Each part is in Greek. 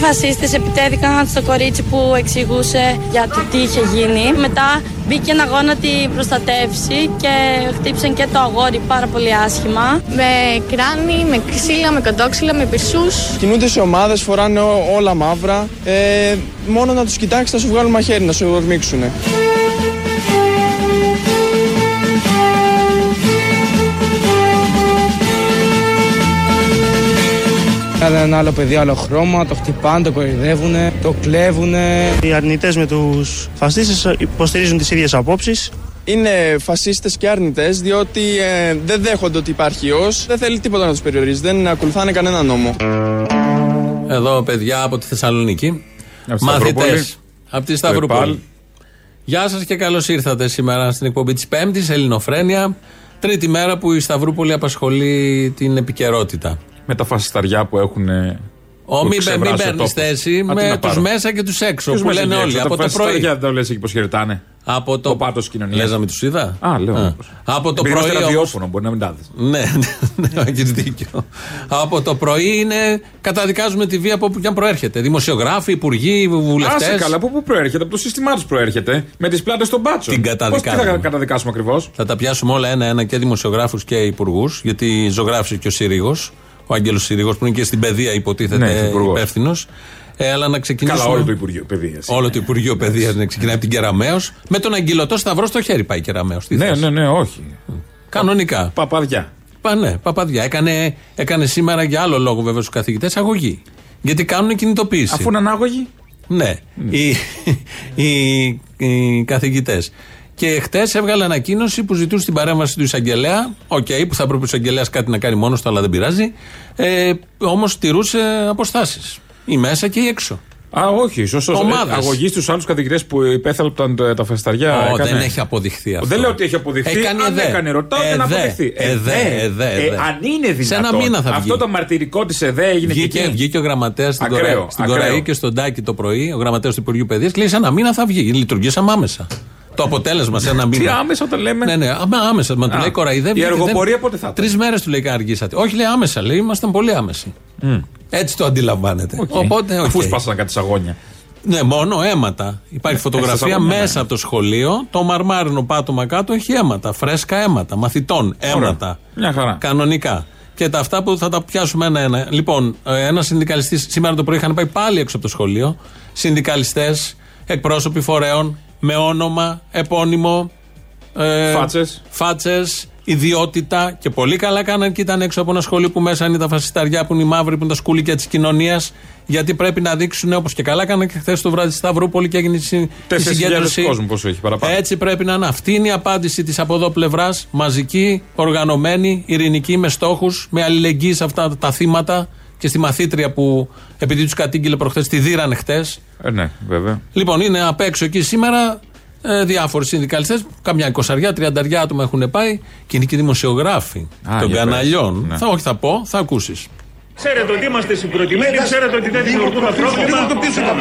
Κάποιοι φασίστες επιτέθηκαν στο κορίτσι που εξηγούσε για το τι είχε γίνει. Μετά μπήκε ένα αγώνα την προστατεύσει και χτύπησαν και το αγόρι πάρα πολύ άσχημα. Με κράνη, με ξύλα, με κοντόξυλα, με πυρσού. Κινούνται σε ομάδες, φοράνε όλα μαύρα. Ε, μόνο να τους κοιτάξεις θα σου βγάλουν μαχαίρι, να σου ορμήξουν. Κάθε ένα άλλο παιδί, άλλο χρώμα, το χτυπάνε, το κορυδεύουν, το κλέβουν. Οι αρνητές με τους φασίστες υποστηρίζουν τις ίδιες απόψεις. Είναι φασίστες και αρνητές, διότι ε, δεν δέχονται ότι υπάρχει ιός, δεν θέλει τίποτα να τους περιορίζει, δεν ακολουθάνε κανένα νόμο. Εδώ παιδιά από τη Θεσσαλονίκη. Μαθητές. Από τη Σταυρούπολη. Γεια σας και καλώς ήρθατε σήμερα στην εκπομπή της Πέμπτης, Ελληνοφρένια. Τρίτη μέρα που η Σταυρούπολη απασχολεί την επικαιρότητα με τα φασισταριά που έχουν. Ο, μην μην παίρνεις θέση με τους μέσα και τους έξω που λένε όλοι. Από το πρωί. Δεν το λε εκεί πώ χαιρετάνε. Από το, το πάτος κοινωνίας. Λες να μην τους είδα; Α, λέω. Α. Από το πρωί. Είναι ραδιόφωνο, μπορεί να μην τα Ναι, ναι, ναι έχεις δίκιο. από το πρωί είναι. Καταδικάζουμε τη βία από όπου και αν προέρχεται. Δημοσιογράφοι, υπουργοί, βουλευτές. Άσε καλά, από πού προέρχεται, από το σύστημά τους προέρχεται. Με τις πλάτες στον μπάτσο. Την καταδικάζουμε. Πώς θα καταδικάσουμε ακριβώς; Θα τα πιάσουμε όλα ένα-ένα και δημοσιογράφους και υπουργούς, γιατί ζωγράφησε και ο Συρίγος ο Άγγελος Συρίγος, που είναι και στην παιδεία υποτίθεται ναι, υπεύθυνος. Ε, αλλά να ξεκινήσουμε. Καλά, όλο το Υπουργείο Παιδείας. Όλο το Υπουργείο Παιδείας να ξεκινάει από την Κεραμαίο. Με τον αγκυλωτό σταυρό στο χέρι πάει η Κεραμαίο. Ναι, ναι, ναι, όχι. Κανονικά. Παπαδιά. Πα, ναι, παπαδιά. Έκανε, έκανε σήμερα για άλλο λόγο βέβαια στους καθηγητές αγωγή. Γιατί κάνουν κινητοποίηση. Αφού είναι ανάγωγοι. Ναι. ναι. Οι, οι, οι καθηγητές. Και χτες έβγαλε ανακοίνωση που ζητούσε την παρέμβαση του εισαγγελέα. Οκ, okay, που θα έπρεπε ο εισαγγελέας κάτι να κάνει μόνος του, αλλά δεν πειράζει. Ε, Όμως τηρούσε αποστάσεις. Ή μέσα και ή έξω. Α, όχι, σωστό. Ε, αγωγής στου άλλους καθηγητέ που υπέθαλπταν τα φεσταριά. Oh, έκανε... Δεν έχει αποδειχθεί αυτό. Δεν λέω ότι έχει αποδειχθεί. Έκανε αν δε. έκανε, ρωτάω ε, να αποδειχθεί. Ε, δε, ε, δε, ε, αν είναι δυνατόν. Σε ένα μήνα θα βγει. Αυτό το μαρτυρικό της ΕΔΕ έγινε βγήκε, και Βγήκε ο γραμματέας στην, Κοραή, στην Κοραή και στον Τάκη το πρωί, ο γραμματέας του Υπουργείου Παιδείας, λέει σε ένα μήνα θα βγει. Λειτουργήσαμε άμεσα. Το αποτέλεσμα σε ένα μήνα. Τι άμεσα το λέμε. Ναι, ναι, άμεσα. Μα του λέει κοραϊδεύει. Η αργοπορία πότε θα Τρεις μέρες του λέει αργήσατε. Όχι, λέει άμεσα. Λέει ήμασταν πολύ άμεση. Mm. Έτσι το αντιλαμβάνεται. Okay. Οπότε, okay. Αφού σπάσανε κάτι σαγόνια. Ναι, μόνο αίματα. Υπάρχει ε, φωτογραφία μέσα ναι. από το σχολείο. Το μαρμάρινο πάτωμα κάτω έχει αίματα. Φρέσκα αίματα. Μαθητών. Αίματα. Μια χαρά. Κανονικά. Και τα αυτά που θα τα πιάσουμε ένα-ένα. Λοιπόν, ε, ένας συνδικαλιστής σήμερα το πρωί είχαν πάει πάλι έξω από το σχολείο. Συνδικαλιστές, εκπρόσωποι φορέων, με όνομα, επώνυμο. Ε, Φάτσες. ιδιότητα και πολύ καλά κάναν και ήταν έξω από ένα σχολείο που μέσα είναι τα φασισταριά που είναι οι μαύροι που είναι τα σκουλίκια της κοινωνίας. Γιατί πρέπει να δείξουν όπως και καλά κάναν και χθες το βράδυ στη Σταυρούπολη και έγινε η συγκέντρωση. κόσμο πόσο έχει παραπάνω. Έτσι πρέπει να είναι. Αυτή είναι η απάντηση της από εδώ πλευράς. Μαζική, οργανωμένη, ειρηνική, με στόχους, με αλληλεγγύη σε αυτά τα θύματα και στη μαθήτρια που επειδή τους κατήγγειλε προχθές, τη δίρανε χτες. Ε, ναι, βέβαια. Λοιπόν, είναι απ' έξω εκεί σήμερα ε, διάφοροι συνδικαλιστές, καμιά εικοσαριά, τριανταριά άτομα έχουν πάει και είναι και δημοσιογράφοι των καναλιών. Ναι. Θα, όχι, θα πω, θα ακούσεις. Ξέρετε ότι είμαστε συγκροτημένοι, ξέρετε ότι δεν δημιουργούμε πρόβλημα.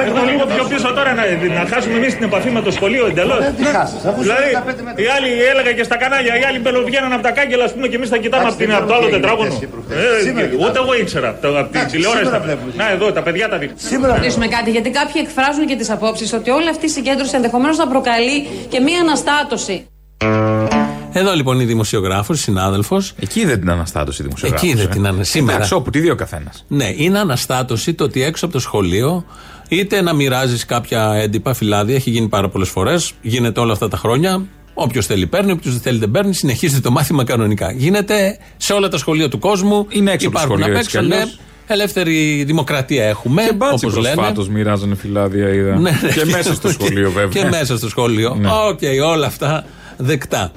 Λίγο λίγο πιο πίσω τώρα να, να χάσουμε εμείς την επαφή με το σχολείο εντελώς. Δηλαδή, οι άλλοι έλεγα και στα κανάλια, οι άλλοι μπελοβγαίναν από τα κάγκελα, ας πούμε, και εμείς θα κοιτάμε από, την, από το άλλο τετράγωνο. Ε, ούτε εγώ ήξερα από την τηλεόραση. Να, εδώ, τα παιδιά τα δείχνουν. Σήμερα ρωτήσουμε κάτι, γιατί κάποιοι εκφράζουν και τις απόψεις ότι όλη αυτή η συγκέντρωση ενδεχομένως θα προκαλεί και μία αναστάτωση. Εδώ λοιπόν η δημοσιογράφος, συνάδελφος. Εκεί δεν την αναστάτωση η δημοσιογράφος. Εκεί δεν ε. την αναστάτωση. Σήμερα. Εντάξει, όπου τη δύο καθένας. Ναι, είναι αναστάτωση το ότι έξω από το σχολείο είτε να μοιράζεις κάποια έντυπα, φυλάδια, έχει γίνει πάρα πολλές φορές, γίνεται όλα αυτά τα χρόνια. Όποιος θέλει παίρνει, όποιος δεν θέλει δεν παίρνει, συνεχίζεται το μάθημα κανονικά. Γίνεται σε όλα τα σχολεία του κόσμου. Είναι έξω από το σχολείο, απ' έξω, ναι, Ελεύθερη δημοκρατία έχουμε. Και όπως λένε. Φάτος μοιράζανε φυλλάδια, είδα. Ναι, ναι, και μέσα στο σχολείο, βέβαια. Και μέσα στο σχολείο. Ναι. Οκ, okay, όλα αυτά δεκτά.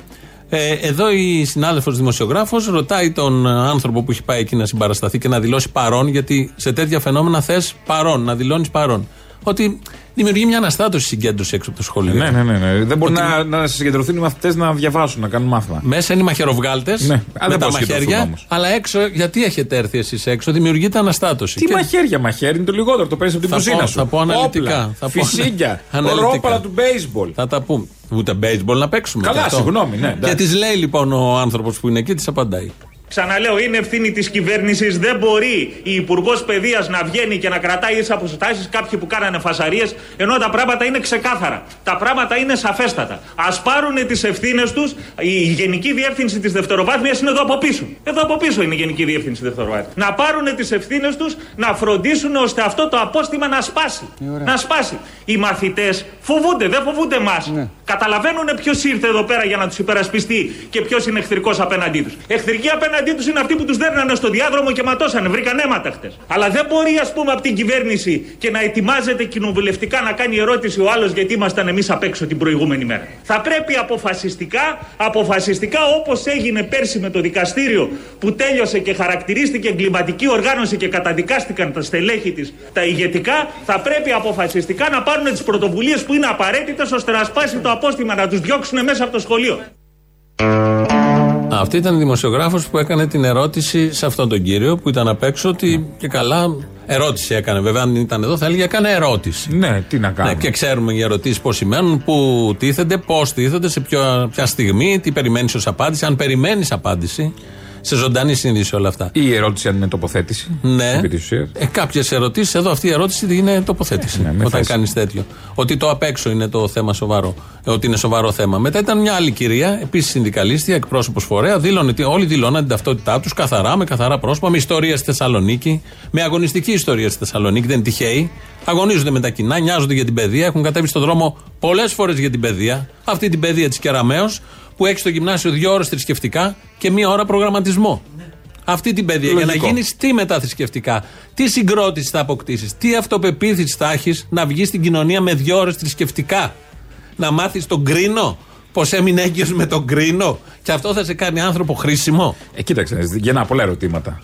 Ε, εδώ η συνάδελφος δημοσιογράφος ρωτάει τον άνθρωπο που έχει πάει εκεί να συμπαρασταθεί και να δηλώσει παρόν, γιατί σε τέτοια φαινόμενα θες παρόν, να δηλώνεις παρόν. Ότι δημιουργεί μια αναστάτωση συγκέντρωση έξω από το σχολείο. Ναι, ναι, ναι. ναι. Δεν μπορεί να, να συγκεντρωθούν οι μαθητές να διαβάσουν, να κάνουν μάθημα. Μέσα είναι οι μαχαιροβγάλτες ναι. με τα μαχαίρια. Όμως. Αλλά έξω, γιατί έχετε έρθει εσείς έξω, δημιουργείται αναστάτωση. Τι και... μαχαίρια, μαχαίρι είναι το λιγότερο, το παίρνεις από την κουζίνα σου. Θα πω αναλυτικά. Φυσίγια, ρόπαλα του baseball. Θα τα πούμε. Ούτε baseball να παίξουμε. Καλά, συγγνώμη, ναι. Και τη λέει λοιπόν ο άνθρωπος που είναι εκεί, τη απαντάει. Ξαναλέω, είναι ευθύνη της κυβέρνησης. Δεν μπορεί η Υπουργός Παιδείας να βγαίνει και να κρατάει ίσε αποστάσεις κάποιοι που κάνανε φασαρίες, ενώ τα πράγματα είναι ξεκάθαρα. Τα πράγματα είναι σαφέστατα. Α πάρουν τις ευθύνες τους. Η Γενική Διεύθυνση της Δευτεροβάθμιας είναι εδώ από πίσω. Εδώ από πίσω είναι η Γενική Διεύθυνση Δευτεροβάθμιας. Να πάρουν τις ευθύνες τους, να φροντίσουν ώστε αυτό το απόστημα να σπάσει. Να σπάσει. Οι μαθητές φοβούνται, δεν φοβούνται εμάς. Ναι. Καταλαβαίνουν ποιος ήρθε εδώ πέρα για να τους υπερασπιστεί και ποιος είναι εχθρικός απέναντί τους. Εχθρικοί απέναντί τους είναι αυτοί που τους δέρνανε στο διάδρομο και ματώσανε, βρήκαν αίματα χτες. Αλλά δεν μπορεί, ας πούμε, από την κυβέρνηση και να ετοιμάζεται κοινοβουλευτικά να κάνει ερώτηση ο άλλος γιατί ήμασταν εμείς απ' έξω την προηγούμενη μέρα. Θα πρέπει αποφασιστικά, αποφασιστικά όπως έγινε πέρσι με το δικαστήριο που τέλειωσε και χαρακτηρίστηκε εγκληματική οργάνωση και καταδικάστηκαν τα στελέχη της, τα ηγετικά, θα πρέπει αποφασιστικά να πάρουν τις πρωτοβουλίες που είναι απαραίτητε ώστε να σπάσει το απόστημα, να τους διώξουν μέσα από το σχολείο. Αυτή ήταν η δημοσιογράφος που έκανε την ερώτηση σε αυτόν τον κύριο που ήταν απ' έξω ότι και καλά ερώτηση έκανε. Βέβαια, αν ήταν εδώ θα έλεγε έκανε ερώτηση. Ναι, τι να κάνει. Ναι, και ξέρουμε οι ερωτήσεις πώς σημαίνουν, πού τίθενται, πώς τίθενται, σε ποια, ποια στιγμή, τι περιμένεις ως απάντηση. Αν περιμένεις απάντηση, σε ζωντανή σύνδεση όλα αυτά. Ή η ερώτηση αν είναι τοποθέτηση. Ναι. Ε, Κάποιες ερωτήσεις, εδώ αυτή η ερώτηση είναι τοποθέτηση. Ναι, όταν κάνεις τέτοιο. Ότι το απ' έξω είναι το θέμα σοβαρό. Ότι είναι σοβαρό θέμα. Μετά ήταν μια άλλη κυρία, επίσης συνδικαλίστρια, εκπρόσωπος φορέα. Δήλωνε, όλοι δηλώναν την ταυτότητά τους καθαρά, με καθαρά πρόσωπα, με ιστορία στη Θεσσαλονίκη. Με αγωνιστική ιστορία στη Θεσσαλονίκη, δεν είναι τυχαίοι. Αγωνίζονται με τα κοινά, νοιάζονται για την παιδεία, έχουν κατέβει στον δρόμο πολλές φορές για την παιδεία. Αυτή την παιδεία της Κεραμαίο που έχει στο γυμνάσιο δύο ώρες θρησκευτικά και μία ώρα προγραμματισμό. Αυτή την παιδεία. Για να γίνεις τι μετά θρησκευτικά, τι συγκρότηση θα αποκτήσεις, τι αυτοπεποίθηση θα έχεις να βγεις στην κοινωνία με δύο ώρες θρησκευτικά. Να μάθεις τον κρίνο, πώς έμεινε έγκυος με τον κρίνο, και αυτό θα σε κάνει άνθρωπο χρήσιμο. Ε, κοίταξε, γεννά πολλά ερωτήματα.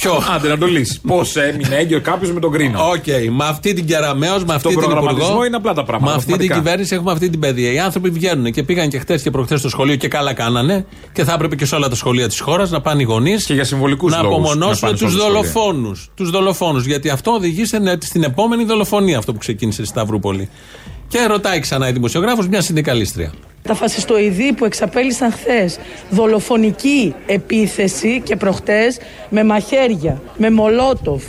Ποιο; Άντε να το λύσεις. Πώς έμεινε έγκυος κάποιος με τον κρίνο; Οκ. Okay. Με αυτή την κεραμαίο, με αυτή την προγραμματισμό είναι απλά τα πράγματα. Με αυτή την κυβέρνηση έχουμε αυτή την παιδεία. Οι άνθρωποι βγαίνουν και πήγαν και χτες και προχθές στο σχολείο και καλά κάνανε. Και θα έπρεπε και σε όλα τα σχολεία της χώρας να πάνε οι γονείς. Και για συμβολικούς Να απομονώσουν τους δολοφόνους. Τους δολοφόνους. Γιατί αυτό οδηγεί στην επόμενη δολοφονία αυτό που ξεκίνησε στη Σταυρούπολη. Και ρωτάει ξανά η δημοσιογράφος μια συνδικαλίστρια. Τα φασιστοειδή που εξαπέλυσαν χθες δολοφονική επίθεση και προχτές με μαχαίρια, με μολότοφ,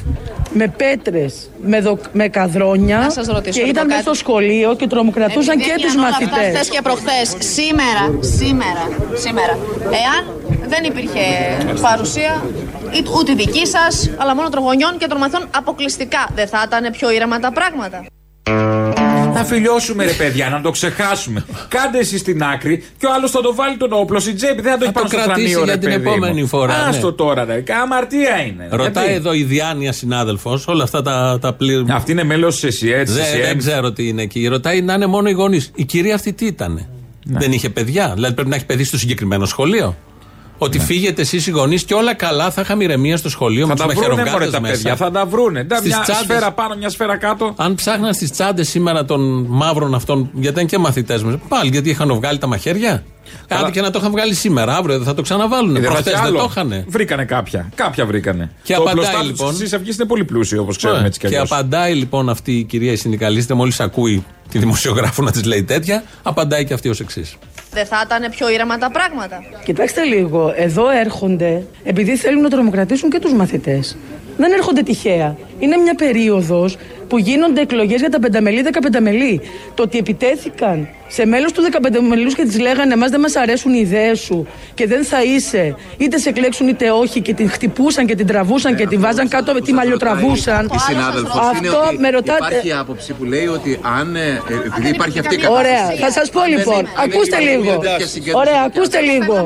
με πέτρες, με, δο, με καδρόνια και ήταν μέσα στο σχολείο και τρομοκρατούσαν και τους μαθητές. Χθες και προχθέ, σήμερα, σήμερα, σήμερα, εάν δεν υπήρχε παρουσία ούτε δική σας, αλλά μόνο των γονιών και των μαθών αποκλειστικά, δεν θα ήταν πιο ήρεμα τα πράγματα. Να φιλιώσουμε ρε παιδιά, να το ξεχάσουμε. Κάντε εσείς την άκρη και ο άλλος θα το βάλει τον όπλο στην τσέπη. Δεν θα το έχει πάνω στο κρανίο, για την επόμενη φορά. Άστο ναι. τώρα, ρε. Αμαρτία είναι. Ρωτάει εδώ η Διάνοια συνάδελφος, όλα αυτά τα, τα πλήρω. Αυτή είναι μέλος της ΕΣΥΕΤ. Δεν, ξέρω τι είναι εκεί. Ρωτάει να είναι μόνο οι γονείς. Η κυρία αυτή τι ήταν. Ναι. Δεν είχε παιδιά; Δηλαδή πρέπει να έχει παιδί στο συγκεκριμένο σχολείο; Ότι ναι. φύγετε εσείς οι γονείς και όλα καλά, θα είχαμε ηρεμία στο σχολείο με τους μαχαιροκάτε. τα παιδιά, θα τα βρούνε. Στις μια τσάντες, σφαίρα πάνω, μια σφαίρα κάτω. Αν ψάχναν στις τσάντες σήμερα των μαύρων αυτών, γιατί ήταν και μαθητές μας, πάλι γιατί είχαν βγάλει τα μαχαίρια. Κάτι και να το είχαν βγάλει σήμερα, αύριο θα το ξαναβάλουν. Προχτές δεν το είχαν. Βρήκανε κάποια. Κάποια βρήκανε. Και το απαντάει λοιπόν. Στι αυγή είναι πολύ πλούσιο όπως ξέρουμε έτσι κι Και απαντάει λοιπόν αυτή η κυρία η συνδικαλίστρια, μόλις ακούει τη δημοσιογράφο να της λέει τέτοια, απαντάει και αυτή ως εξής. Δεν θα ήταν πιο ήρεμα τα πράγματα. Κοιτάξτε λίγο, εδώ έρχονται επειδή θέλουν να τρομοκρατήσουν και τους μαθητές. Δεν έρχονται τυχαία. Είναι μια περίοδος που γίνονται εκλογές για τα πενταμελή, δεκαπενταμελή. Το ότι επιτέθηκαν σε μέλος του δεκαπενταμελούς και της λέγανε Εμάς δεν μας αρέσουν οι ιδέες σου και δεν θα είσαι, είτε σε εκλέξουν είτε όχι, και την χτυπούσαν και την τραβούσαν και την βάζαν κάτω, τη μαλλιοτραβούσαν. Η συνάδελφος Αυτό με ρωτάτε. Υπάρχει άποψη που λέει ότι αν. Ε, επειδή υπάρχει αυτή η κατάσταση. Ωραία, θα σας πω λοιπόν. Ακούστε λίγο. Ωραία, ακούστε λίγο.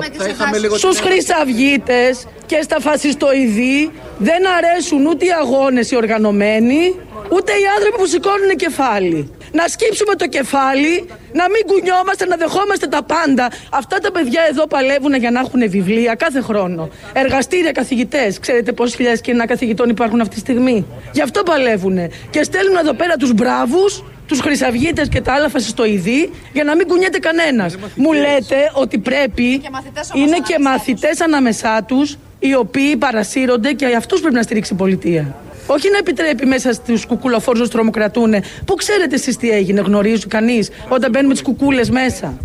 Στους χρυσαυγίτες και στα φασιστοειδή δεν αρέσουν ούτε οι αγώνες οι οργανωμένοι, ούτε οι άνθρωποι που σηκώνουν κεφάλι. Να σκύψουμε το κεφάλι, να μην κουνιόμαστε, να δεχόμαστε τα πάντα. Αυτά τα παιδιά εδώ παλεύουν για να έχουν βιβλία κάθε χρόνο. Εργαστήρια καθηγητές. Ξέρετε πόσες χιλιάδες κοινά καθηγητών υπάρχουν αυτή τη στιγμή; Γι' αυτό παλεύουν. Και στέλνουν εδώ πέρα τους μπράβους, τους χρυσαυγίτες και τα άλλα φασιστοειδή για να μην κουνιέται κανένας. Μου λέτε ότι πρέπει. είναι και μαθητές ανάμεσά τους οι οποίοι παρασύρονται και αυτούς πρέπει να στηρίξει η πολιτεία. Όχι να επιτρέπει μέσα στους κουκουλοφόρους να τρομοκρατούν. Πού ξέρετε εσείς τι έγινε, γνωρίζει κανείς όταν μπαίνουμε τις κουκούλες μέσα;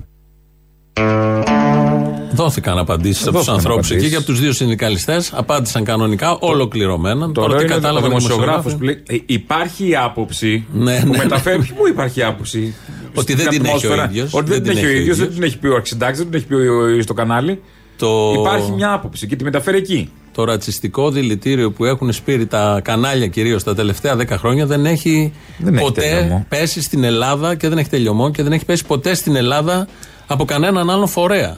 Δόθηκαν απαντήσεις από τους Δόθηκαν ανθρώπους εκεί απαντήσεις. και από τους δύο συνδικαλιστές. Απάντησαν κανονικά, ολοκληρωμένα. Τώρα Τώρα τι είναι ο κατάλαβα δημοσιογράφος που λέει. «Ε, Υπάρχει η άποψη Ναι, που ναι, μεταφέρει. ναι. Πού υπάρχει η άποψη. Ότι Στην δεν την έχει ο ατμόσφαιρα; ίδιος. Ότι δεν την έχει ο ίδιος, δεν ίδιος. την έχει πει ο Αξιντάξ, δεν την έχει πει ο- στο κανάλι. Το... Υπάρχει μια άποψη και τη μεταφέρει εκεί. Το ρατσιστικό δηλητήριο που έχουν σπείρει τα κανάλια κυρίως τα τελευταία 10 χρόνια δεν έχει Δεν έχει ποτέ τελειωμό. πέσει στην Ελλάδα και δεν έχει τελειωμό και δεν έχει πέσει ποτέ στην Ελλάδα από κανέναν άλλον φορέα.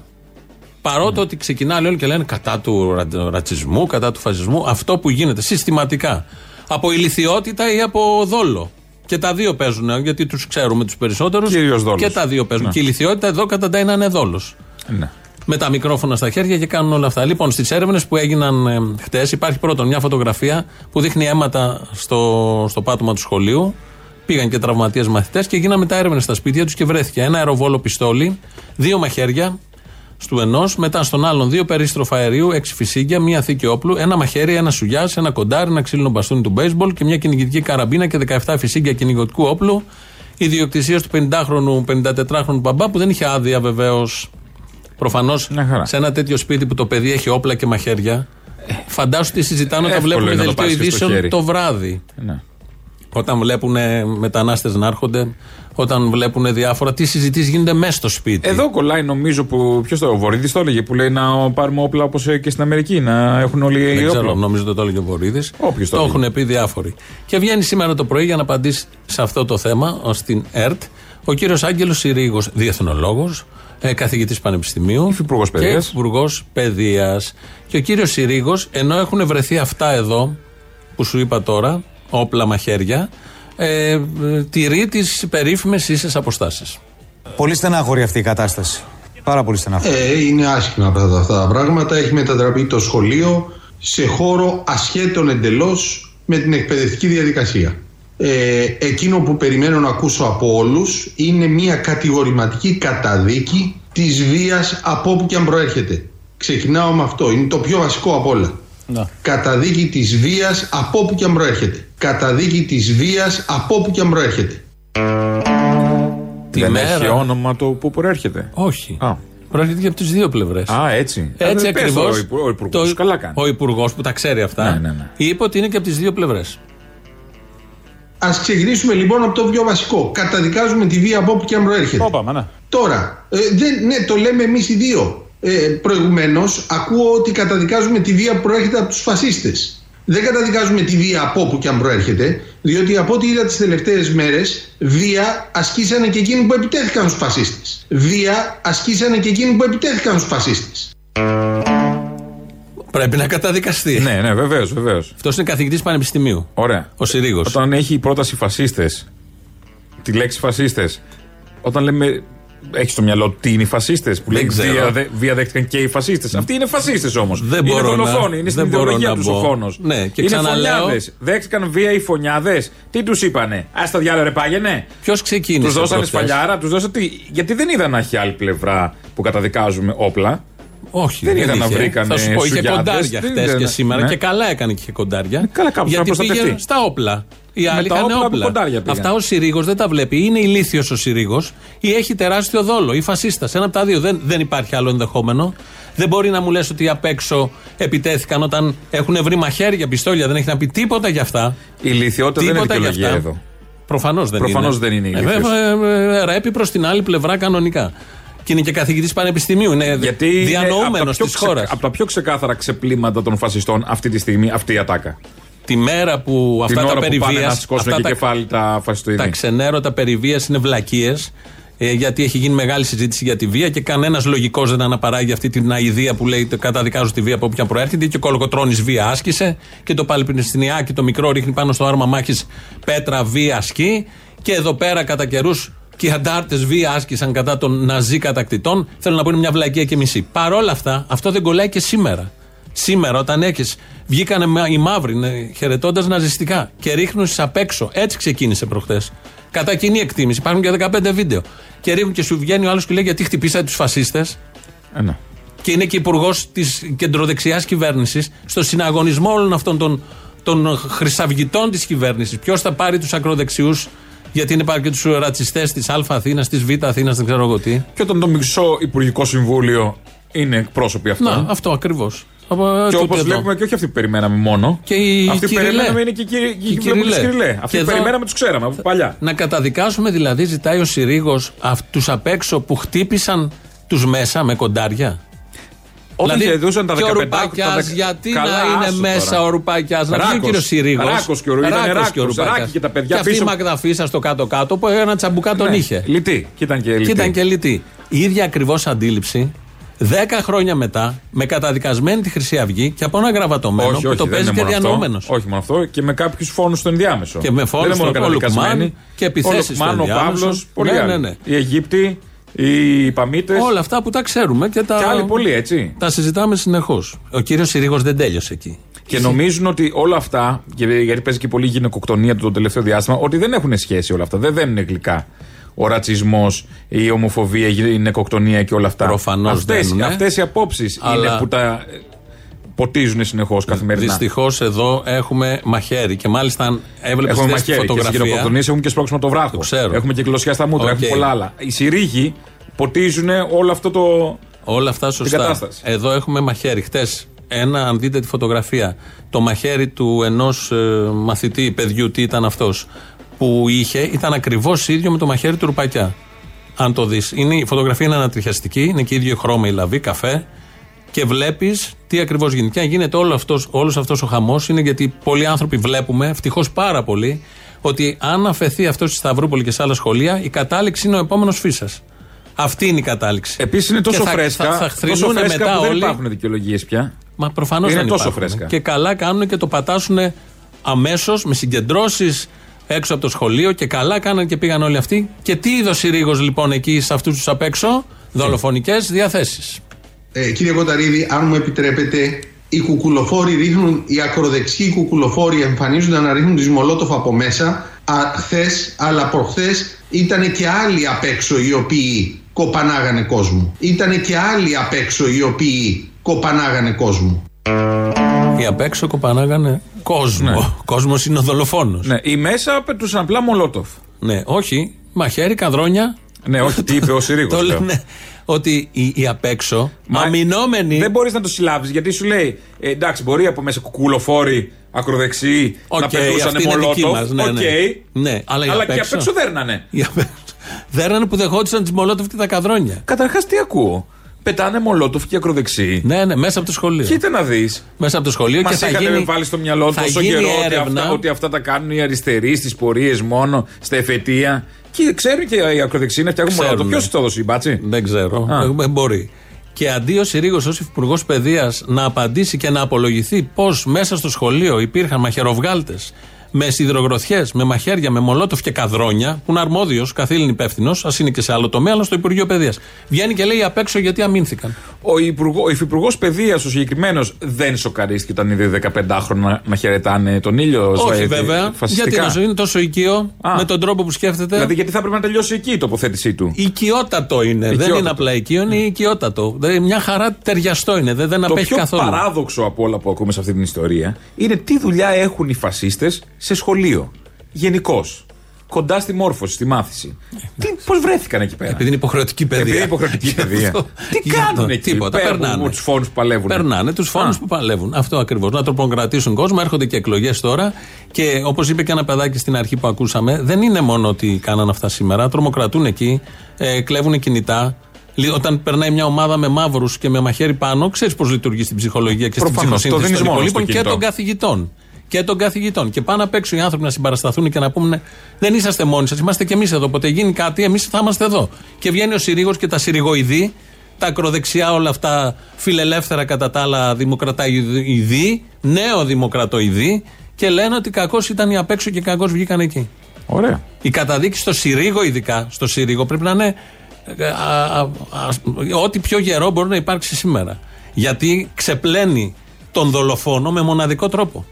Παρότι ότι ξεκινάνε όλοι και λένε κατά του ρα- ρατσισμού, κατά του φασισμού, αυτό που γίνεται συστηματικά. Από ηλικιότητα ή από δόλο. Και τα δύο παίζουν, γιατί τους ξέρουμε τους περισσότερους. Κυρίως δόλος. Και τα δύο παίζουν. Ναι. Και η ηλικιότητα εδώ καταντάει να είναι δόλος Ναι. Με τα μικρόφωνα στα χέρια και κάνουν όλα αυτά. Λοιπόν, στις έρευνες που έγιναν ε, χτες, υπάρχει πρώτον μια φωτογραφία που δείχνει αίματα στο, στο πάτωμα του σχολείου. Πήγαν και τραυματίες μαθητές και γίνανε μετά έρευνε στα σπίτια τους και βρέθηκε ένα αεροβόλο πιστόλι, δύο μαχαίρια στου ενός, μετά στον άλλον δύο περίστροφα αερίου, έξι φυσίγγια, μία θήκη όπλου, ένα μαχαίρι, ένα σουγιάς, ένα κοντάρι, ένα ξύλινο μπαστούνι του μπέισμπολ και μια κυνηγητική καραμπίνα και 17 φυσίγγια κυνηγωτικού όπλου. Ιδιοκτησίας του 50χρονου, 54χρονου μπαμπά που δεν είχε άδεια βεβαίως Προφανώς σε ένα τέτοιο σπίτι που το παιδί έχει όπλα και μαχαίρια, φαντάσου τι συζητάνε όταν Εύκολο βλέπουν είναι να το δελτίο πάρεις και στο ειδήσεων χέρι. το βράδυ. Ναι. Όταν βλέπουν μετανάστες να έρχονται, όταν βλέπουν διάφορα, τι συζητήσεις γίνονται μέσα στο σπίτι. Εδώ κολλάει νομίζω που. Ποιος το, ο Βορύδης το έλεγε που λέει να πάρουμε όπλα όπως και στην Αμερική. Να έχουν όλοι Δεν οι ξέρω, όπλα. νομίζω ότι το έλεγε ο Βορύδης. Όποιος το Το έλεγε. έχουν πει διάφοροι. Και βγαίνει σήμερα το πρωί για να απαντήσει σε αυτό το θέμα, ω την ΕΡΤ, ο κύριος Άγγελος Συρίγος, διεθνολόγος, ε, καθηγητής Πανεπιστημίου. Υφυπουργός Και Παιδείας. υπουργός Παιδείας. Και ο κύριος Συρίγος, ενώ έχουν βρεθεί αυτά εδώ, που σου είπα τώρα, όπλα μαχαίρια, ε, ε, τηρεί τις περίφημες ίσες αποστάσεις. Πολύ στενάχωρη αυτή η κατάσταση. Πάρα πολύ στενάχωρη. Ε, είναι άσχημα αυτά, αυτά τα πράγματα. Έχει μετατραπεί το σχολείο σε χώρο ασχέτων εντελώς με την εκπαιδευτική διαδικασία. Ε, εκείνο που περιμένω να ακούσω από όλους είναι μια κατηγορηματική καταδίκη της βίας από όπου και αν προέρχεται. Ξεκινάω με αυτό. Είναι το πιο βασικό από όλα. Καταδίκη της βίας από όπου και αν προέρχεται. Καταδίκη της βίας από όπου και αν προέρχεται. Τη Δεν μέρα- έχει όνομα το που προέρχεται. Όχι. Α. Προέρχεται και από τις δύο πλευρές. Α, έτσι. Έτσι Ε, πες ακριβώς. το, Ο, υπου- ο υπουργός. Καλά κάνει. Ο υπουργός που τα ξέρει αυτά. Ναι, ναι, ναι. Είπε ότι είναι και από τις δύο πλευρές. Ας ξεκινήσουμε λοιπόν από το πιο βασικό. Καταδικάζουμε τη βία από όπου και αν προέρχεται. ναι. Τώρα, ε, δεν, ναι, το λέμε εμείς οι δύο. Ε, Προηγουμένως, ακούω ότι καταδικάζουμε τη βία που προέρχεται από τους φασίστες. Δεν καταδικάζουμε τη βία από όπου και αν προέρχεται, διότι από ό,τι είδα τις τελευταίες μέρες, βία ασκήσανε και εκείνοι που επιτέθηκαν στους φασίστες. Βία ασκήσανε και εκείνοι που επιτέθηκαν στους φασίστες. Πρέπει να καταδικαστεί. Ναι, ναι, βεβαίως, βεβαίως. Αυτός είναι καθηγητής πανεπιστημίου. Ωραία. Ο Συρίγος. Όταν έχει η πρόταση φασίστες, τη λέξη φασίστες, όταν λέμε. Έχει στο μυαλό τι είναι οι φασίστες που λέει ξέρω. βία, δε- βία δέχτηκαν και οι φασίστες. Αυτοί είναι φασίστες όμως. Δεν είναι μπορώ να- δολοφόνοι, είναι στην δεν μπορώ ιδεολογία να τους ο μπω. φόνος. Ναι, και είναι ξαναλέω- φωνιάδες. Δέχτηκαν βία οι φωνιάδες. Τι τους είπανε. Α τα διάλογο ρε πάγαινε. Ποιος ξεκίνησε. Τους δώσανε προχθές; σφαλιάρα, τους δώσανε. τι- Γιατί δεν είδα να έχει άλλη πλευρά που καταδικάζουμε όπλα. Όχι, Δεν είδα να είχε. βρήκανε Θα σου πω, είχε σουγιάδες. κοντάρια Δεν χτε είδα και να- σήμερα ναι. και καλά έκανε και είχε κοντάρια. Καλά, κάπως γιατί να προστατευτεί. πήγε στα όπλα. Οι Με άλλοι τα είχαν όπλα όπλα. από κοντάρια πήγαν. Αυτά ο Συρίγο δεν τα βλέπει. Είναι ηλίθιος ο Συρίγο ή έχει τεράστιο δόλο ή φασίστας. Ένα από τα δύο. Δεν, δεν υπάρχει άλλο ενδεχόμενο. Δεν μπορεί να μου λες ότι απ' έξω επιτέθηκαν όταν έχουν βρει μαχαίρια, πιστόλια. Δεν έχει να πει τίποτα για αυτά. Η ηλικιότητα δεν είναι Τίποτα γι' δικαιολογία αυτά. εδώ. Προφανώς δεν Προφανώς είναι. δεν είναι Ε, ηλίθιος. βέβαια, ε, ρέπει προς την άλλη πλευρά κανονικά. Και είναι και καθηγητής πανεπιστημίου. Είναι Γιατί είναι διανοούμενος από τα πιο της ξε- χώρα. Από τα πιο ξεκάθαρα ξεπλήματα των φασιστών αυτή τη στιγμή αυτή η ατάκα. Τη μέρα που Την αυτά ώρα τα που πάνε να περιβίας. σηκώσουν και κεφάλι τα φασιστοειδή. τα ξενέρωτα περιβίας είναι βλακίες. γιατί έχει γίνει μεγάλη συζήτηση για τη βία και κανένας λογικός δεν αναπαράγει αυτή την αηδία που λέει καταδικάζω τη βία από όποια προέρχεται. Και ο Κολοκοτρόνη βία άσκησε και το Παλαιστινιάκι το μικρό ρίχνει πάνω στο άρμα μάχης πέτρα βία ασκεί. Και εδώ πέρα κατά καιρούς και οι αντάρτες βία άσκησαν κατά των ναζί κατακτητών. Θέλω να πω είναι μια βλακία και μισή. Παρ' όλα αυτά, αυτό δεν κολλάει και σήμερα. Σήμερα, όταν έχεις, βγήκανε μα- οι μαύροι χαιρετώντας ναζιστικά και ρίχνουν στι απ' έξω. Έτσι ξεκίνησε προχθέ. Κατά κοινή εκτίμηση. Υπάρχουν και 15 βίντεο. Και ρίχνουν και σου βγαίνει ο άλλος και λέει γιατί χτυπήσατε τους φασίστες; Ε, ναι. Και είναι και υπουργός της κεντροδεξιάς κυβέρνησης στο συναγωνισμό όλων αυτών των, των χρυσαυγητών της κυβέρνησης. Ποιος θα πάρει τους ακροδεξιούς, γιατί είναι πάρει και τους ρατσιστές της Α Αθήνας, της Β Αθήνας, δεν ξέρω εγώ τι. Και όταν το μισό Υπουργικό Συμβούλιο είναι εκπρόσωποι αυτών. Να, αυτό ακριβώς. Και όπως βλέπουμε και όχι αυτοί που περιμέναμε μόνο. Και οι αυτοί που Κυριλέ. περιμέναμε είναι και οι κύριοι- Οι οι Κυριλέ. Κυριλέ. Αυτοί Και που εδώ- περιμέναμε τους ξέραμε από παλιά. Να καταδικάσουμε δηλαδή, ζητάει ο Συρίγος τους απ' έξω που χτύπησαν τους μέσα με κοντάρια. Όταν γεδούσαν τα και ο 15 Ρουπακιάς, τα δεκα- γιατί Καλά, να είναι άσου μέσα τώρα. ο Ρουπακιά, να βγει ο Ράκος. κύριο Συρίγο. Ράκος και ο Ρου- ήταν Ράκος, Ράκη και τα παιδιά αυτή πίσω. η Μαγδαφίσα στο κάτω-κάτω που ένα τσαμπουκά τον Ναι, είχε. Λυτή. Και ήταν και λυτή. Και ήταν και λυτή. Η ίδια ακριβώς αντίληψη. Δέκα χρόνια μετά, με καταδικασμένη τη Χρυσή Αυγή και από ένα γραβατωμένο Όχι, που όχι, το δεν παίζει είναι και μόνο αυτό. διανοούμενο. Όχι μόνο αυτό, και με κάποιους φόνους στο ενδιάμεσο. Και με φόνους Δεν είναι μόνο στο- ο καταδικασμένοι. Λουκμάν και επιθέσεις Ο Λουκμάν, στο ο ενδιάμεσο. Παύλος, πολλοί Ναι, άλλοι. ναι, ναι. Οι Αιγύπτιοι, οι Παμίτε. Όλα αυτά που τα ξέρουμε και τα. Και άλλοι πολλοί, έτσι. Τα συζητάμε συνεχώς. Ο κύριος Συρίγος δεν τέλειωσε εκεί. Και νομίζουν ότι όλα αυτά, και- γιατί παίζει και πολύ γυναικοκτονία το τελευταίο διάστημα, ότι δεν έχουν σχέση όλα αυτά. Δεν δένουν γλυκά. Ο ρατσισμός, η ομοφοβία, η γυναικοκτονία και όλα αυτά. Προφανώς Αυτές, δένουνε. αυτές οι απόψεις Αλλά- είναι που τα ε, ποτίζουν συνεχώς καθημερινά. Δυστυχώς εδώ έχουμε μαχαίρι και μάλιστα αν έβλεπες Έχουμε τη μαχαίρι και στι φωτογραφία. γυναικοκτονίε έχουν και σπρώξιμο το βράχο. ξέρω. Έχουμε και γλωσσιά στα μούτρα. Οκ. Έχουμε πολλά άλλα. Οι Συρίγοι ποτίζουν όλο αυτό το. Όλα αυτά την σωστά. κατάσταση. Εδώ έχουμε μαχαίρι. Χτε, ένα, αν δείτε τη φωτογραφία, το μαχαίρι του ενός μαθητή παιδιού, τι ήταν αυτός, που είχε, ήταν ακριβώς ίδιο με το μαχαίρι του Ρουπακιά. Αν το δεις. Η φωτογραφία είναι ανατριχιαστική, είναι και ίδιο χρώμα η λαβή, καφέ. Και βλέπεις τι ακριβώς γίνεται. Και αν γίνεται όλο αυτός, όλος αυτός ο χαμός, είναι γιατί πολλοί άνθρωποι βλέπουμε, ευτυχώς πάρα πολύ, ότι αν αφαιθεί αυτός στη Σταυρούπολη και σε άλλα σχολεία, η κατάληξη είναι ο επόμενος φύσας. Αυτή είναι η κατάληξη. Επίσης είναι τόσο Και θα- φρέσκα, Θα, θα τόσο χθρυνούνε φρέσκα μετά που δεν όλοι. υπάρχουν δικαιολογίες πια. Μα προφανώς Είναι δεν τόσο υπάρχουν. φρέσκα. Και καλά κάνουν και το πατάσουν αμέσως με συγκεντρώσεις έξω από το σχολείο και καλά κάναν και πήγαν όλοι αυτοί. Και τι είδος Συρίγο λοιπόν εκεί σε αυτούς τους απ' έξω, δολοφονικές διαθέσεις. Ε, κύριε Κοταρίδη, αν μου επιτρέπετε, οι κουκουλοφόροι ρίχνουν, οι ακροδεξιοί κουκουλοφόροι εμφανίζονται να ρίχνουν τις Μολότοφ από μέσα. Χθες, αλλά προχθές ήταν και άλλοι απ' έξω οι οποίοι κοπανάγανε κόσμο. Ήταν και άλλοι απ' έξω οι οποίοι κοπανάγανε κόσμο. Οι απ' έξω κοπανάγανε κόσμο. Κόσμος είναι ο δολοφόνος. Ναι, οι μέσα πετούσαν απλά μολότοφ. Ναι, όχι. Μαχαίρι, καδρόνια. Ναι, όχι, τι είπε ο Συρίγος. Το λένε ότι οι, οι απ' έξω, αμυνόμενοι. Δεν μπορείς να το συλλάβεις γιατί σου λέει ε, εντάξει, μπορεί από μέσα κουκουλοφόροι ακροδεξιοί Οκ, να πετούσαν αυτή είναι δική μολότοφ. μας, ναι, Οκ. ναι. Ναι, αλλά, οι Αλλά απ' και απ' έξω- έξω δέρνανε. οι απ' έξω Δέρνανε που δεχόντουσαν τις μολότοφ και τα καδρόνια. Καταρχάς, τι ακούω; Πετάνε μολότοφ και ακροδεξιοί. Ναι, ναι, μέσα από το σχολείο. Κοίτα να δεις. Μέσα από το σχολείο Μας και θα είχαν γίνει. βάλει στο μυαλό θα τόσο γίνει καιρό ότι έρευνα. αυτά, ότι αυτά τα κάνουν οι αριστεροί στις πορείες μόνο, στα εφετεία. Και ξέρουν και οι ακροδεξιοί να φτιάχνουν Ξέρουνε. μολότοφ. Ποιο το έδωσε η μπάτση. Δεν ξέρω. Α. Ε, μπορεί. Και αντί ο Συρίγος ως υπουργός παιδείας να απαντήσει και να απολογηθεί πώς μέσα στο σχολείο υπήρχαν μαχαιροβγάλτες με σιδηρογροθιές, με μαχαίρια, με μολότοφ και καδρόνια, που είναι αρμόδιος, καθήλυν υπεύθυνος, ας είναι και σε άλλο τομέα, αλλά στο Υπουργείο Παιδείας. Βγαίνει και λέει απ' έξω γιατί αμήνθηκαν. Ο, υπουργό, ο υφυπουργός παιδείας, ο συγκεκριμένος, δεν σοκαρίστηκε όταν είδε 15χρονα να, να χαιρετάνε τον ήλιο. Όχι Σβαίδη, βέβαια. φασιστικά. Γιατί να σου είναι τόσο οικείο Α. με τον τρόπο που σκέφτεται. Δηλαδή, γιατί θα πρέπει να τελειώσει εκεί η τοποθέτησή του; Οικειότατο είναι. Δεν Οικειότατο. είναι απλά οικείο, είναι οικειότατο. Δηλαδή, μια χαρά ταιριαστό είναι. Δεν, δεν Το απέχει πιο καθόλου. παράδοξο από όλα που ακούμε σε αυτή την ιστορία είναι τι δουλειά έχουν οι φασίστες σε σχολείο. Γενικώς. Κοντά στη μόρφωση, στη μάθηση. Πώς βρέθηκαν εκεί πέρα; Επειδή είναι υποχρεωτική παιδεία. Επειδή είναι υποχρεωτική παιδεία. Αυτό. Τι Γι' αυτό. κάνουν εκεί; Τίποτα. πέρα Περνάνε. από τους φόνους που παλεύουν. Περνάνε τους φόνους Α. που παλεύουν. Αυτό ακριβώς. Να τροποκρατήσουν κόσμο. Έρχονται και εκλογές τώρα. Και όπως είπε και ένα παιδάκι στην αρχή που ακούσαμε, δεν είναι μόνο ότι κάναν αυτά σήμερα. Τρομοκρατούν εκεί, ε, κλέβουν κινητά. Λι- Όταν περνάει μια ομάδα με μαύρους και με μαχαίρι πάνω, ξέρεις πώς λειτουργεί στην ψυχολογία και Προφανώς, στην το ψυχοσύνθεση δίνεις των μόνος υπολείπων στο και κινητό. των καθηγητών. Και των καθηγητών. Και πάνε απ' έξω οι άνθρωποι να συμπαρασταθούν και να πούμε: Δεν είσαστε μόνοι σας, είμαστε κι εμείς εδώ. Ποτέ γίνει κάτι, εμείς θα είμαστε εδώ. Και βγαίνει ο Συρίγο και τα Συριγοειδή, τα ακροδεξιά όλα αυτά φιλελεύθερα κατά τα άλλα δημοκραταειδή, νέο δημοκρατοειδή και λένε ότι κακώ ήταν οι απ' έξω και κακώ βγήκαν εκεί. Ωραία. Η καταδίκη στο Συρίγο, ειδικά στο Συρίγο, πρέπει να είναι ε, α, α, ας, ό,τι πιο γερό μπορεί να υπάρξει σήμερα. Γιατί ξεπλένει τον δολοφόνο με μοναδικό τρόπο.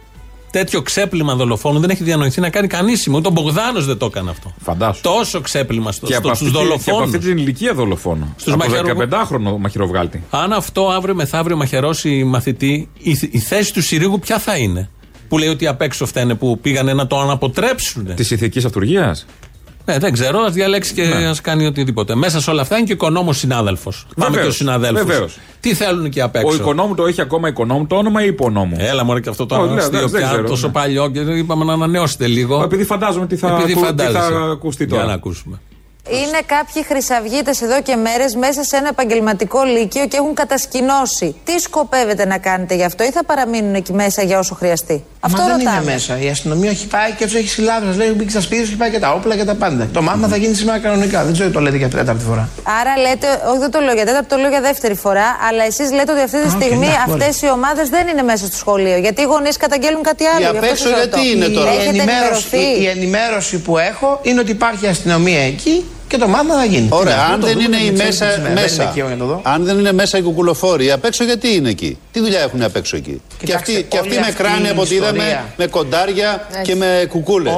Τέτοιο ξέπλυμα δολοφόνου δεν έχει διανοηθεί να κάνει κανείς σήμερα. Ούτε ο Μπογδάνος δεν το έκανε αυτό. Φαντάσου. Τόσο ξέπλυμα στο, Και από, στους αυτή, τη- και από δολοφόνους. αυτή την ηλικία δολοφόνο. Στους από μαχαιροβ- 15χρονο μαχαιροβγάλτη. Αν αυτό αύριο μεθαύριο μαχαιρώσει μαθητή, η, η θέση του Συρίγου ποια θα είναι; Που λέει ότι απ' έξω φταίνε που πήγανε να το αναποτρέψουν. Της ηθικής αυτουργία. Ναι, δεν ξέρω, α διαλέξει και α κάνει οτιδήποτε. Μέσα σε όλα αυτά είναι και ο οικονόμος συνάδελφος. Πάμε και ο συναδέλφο. Βεβαίως. Τι θέλουν εκεί απ' έξω; Ο οικονόμου το έχει ακόμα οικονόμου το όνομα ή υπονόμου; Έλα μόνο και αυτό το Ω, όνομα ναι, αστείο δεν πια, ξέρω, τόσο ναι. παλιό και είπαμε να ανανεώσετε λίγο. Επειδή φαντάζομαι τι θα, Επειδή ακου- τι φαντάζεσαι. θα ακουστεί Για τώρα. να ακούσουμε. Είναι κάποιοι χρυσαυγίτες εδώ και μέρες μέσα σε ένα επαγγελματικό λύκειο και έχουν κατασκηνώσει. Τι σκοπεύετε να κάνετε γι' αυτό ή θα παραμείνουν εκεί μέσα για όσο χρειαστεί; Αυτό Μα δεν ρωτάμε. είναι μέσα. Η αστυνομία έχει πάει και τους έχει συλλάβει. Σα λέει μπήκε στα σπίτια σου και πάει και τα όπλα και τα πάντα. Το μάθημα θα γίνει σήμερα κανονικά. Δεν ξέρω τι το λέτε για τέταρτη φορά. Άρα λέτε, όχι δεν το λέω για τέταρτη, το λέω για δεύτερη φορά, αλλά εσείς λέτε ότι αυτή τη Α, οκ, στιγμή εντάξει, αυτές οι ομάδες δεν είναι μέσα στο σχολείο. Γιατί οι γονείς καταγγέλνουν κάτι άλλο. Η γι' αυτό απ' έξω σας γιατί ρωτώ. είναι τώρα. Η Έχετε ενημέρωση, ενημερωθεί. η, η ενημέρωση που έχω είναι ότι υπάρχει αστυνομία εκεί και το μάθημα θα γίνει. Ωραία, Τι να, αν το δεν δούμε, είναι η ξέρουμε μέσα, τι σημαίνει. Δεν μέσα είναι εκεί για να το δω. αν δεν είναι μέσα οι κουκουλοφόροι, απ' έξω γιατί είναι εκεί; Τι δουλειά έχουν απ' έξω εκεί; και Κοιτάξτε, αυτοί, και αυτοί όλη με αυτή κράνη η από ό,τι είδαμε, ιστορία. με κοντάρια και με κουκούλες.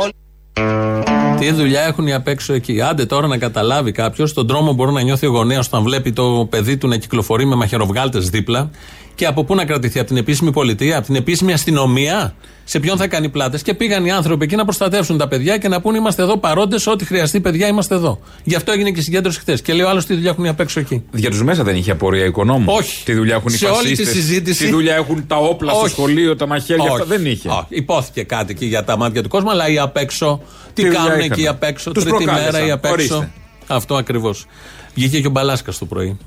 Τι δουλειά έχουν οι απ' έξω εκεί; Άντε τώρα να καταλάβει κάποιος τον τρόμο μπορεί να νιώθει ο γονέας όταν βλέπει το παιδί του να κυκλοφορεί με μαχαιροβγάλτες δίπλα και από πού να κρατηθεί, από την επίσημη πολιτεία, από την επίσημη αστυνομία; Σε ποιον θα κάνει πλάτες; Και πήγαν οι άνθρωποι εκεί να προστατεύσουν τα παιδιά και να πούνε είμαστε εδώ παρόντες, ό,τι χρειαστεί, παιδιά, είμαστε εδώ. Γι' αυτό έγινε και η συγκέντρωση χθες. Και λέει ο άλλο τι δουλειά έχουν οι απ' έξω εκεί. Για τους μέσα δεν είχε απορία οικονόμου. Όχι. Τι δουλειά έχουν οι Σε όλη τη φασίστες, συζήτηση- Τι δουλειά έχουν τα όπλα στο Όχι. σχολείο, τα μαχαίρια. Όχι. Αυτά δεν είχε. Όχι. Υπόθηκε κάτι εκεί για τα μάτια του κόσμου, αλλά οι απ' έξω. Τι, Τι δουλειά κάνουν είχαν. εκεί απ' έξω, Τους τρίτη προκάλεσαν. μέρα ή απ' έξω. Ορίστε. Αυτό ακριβώς. Βγήκε και ο Μπαλάσκας το πρωί.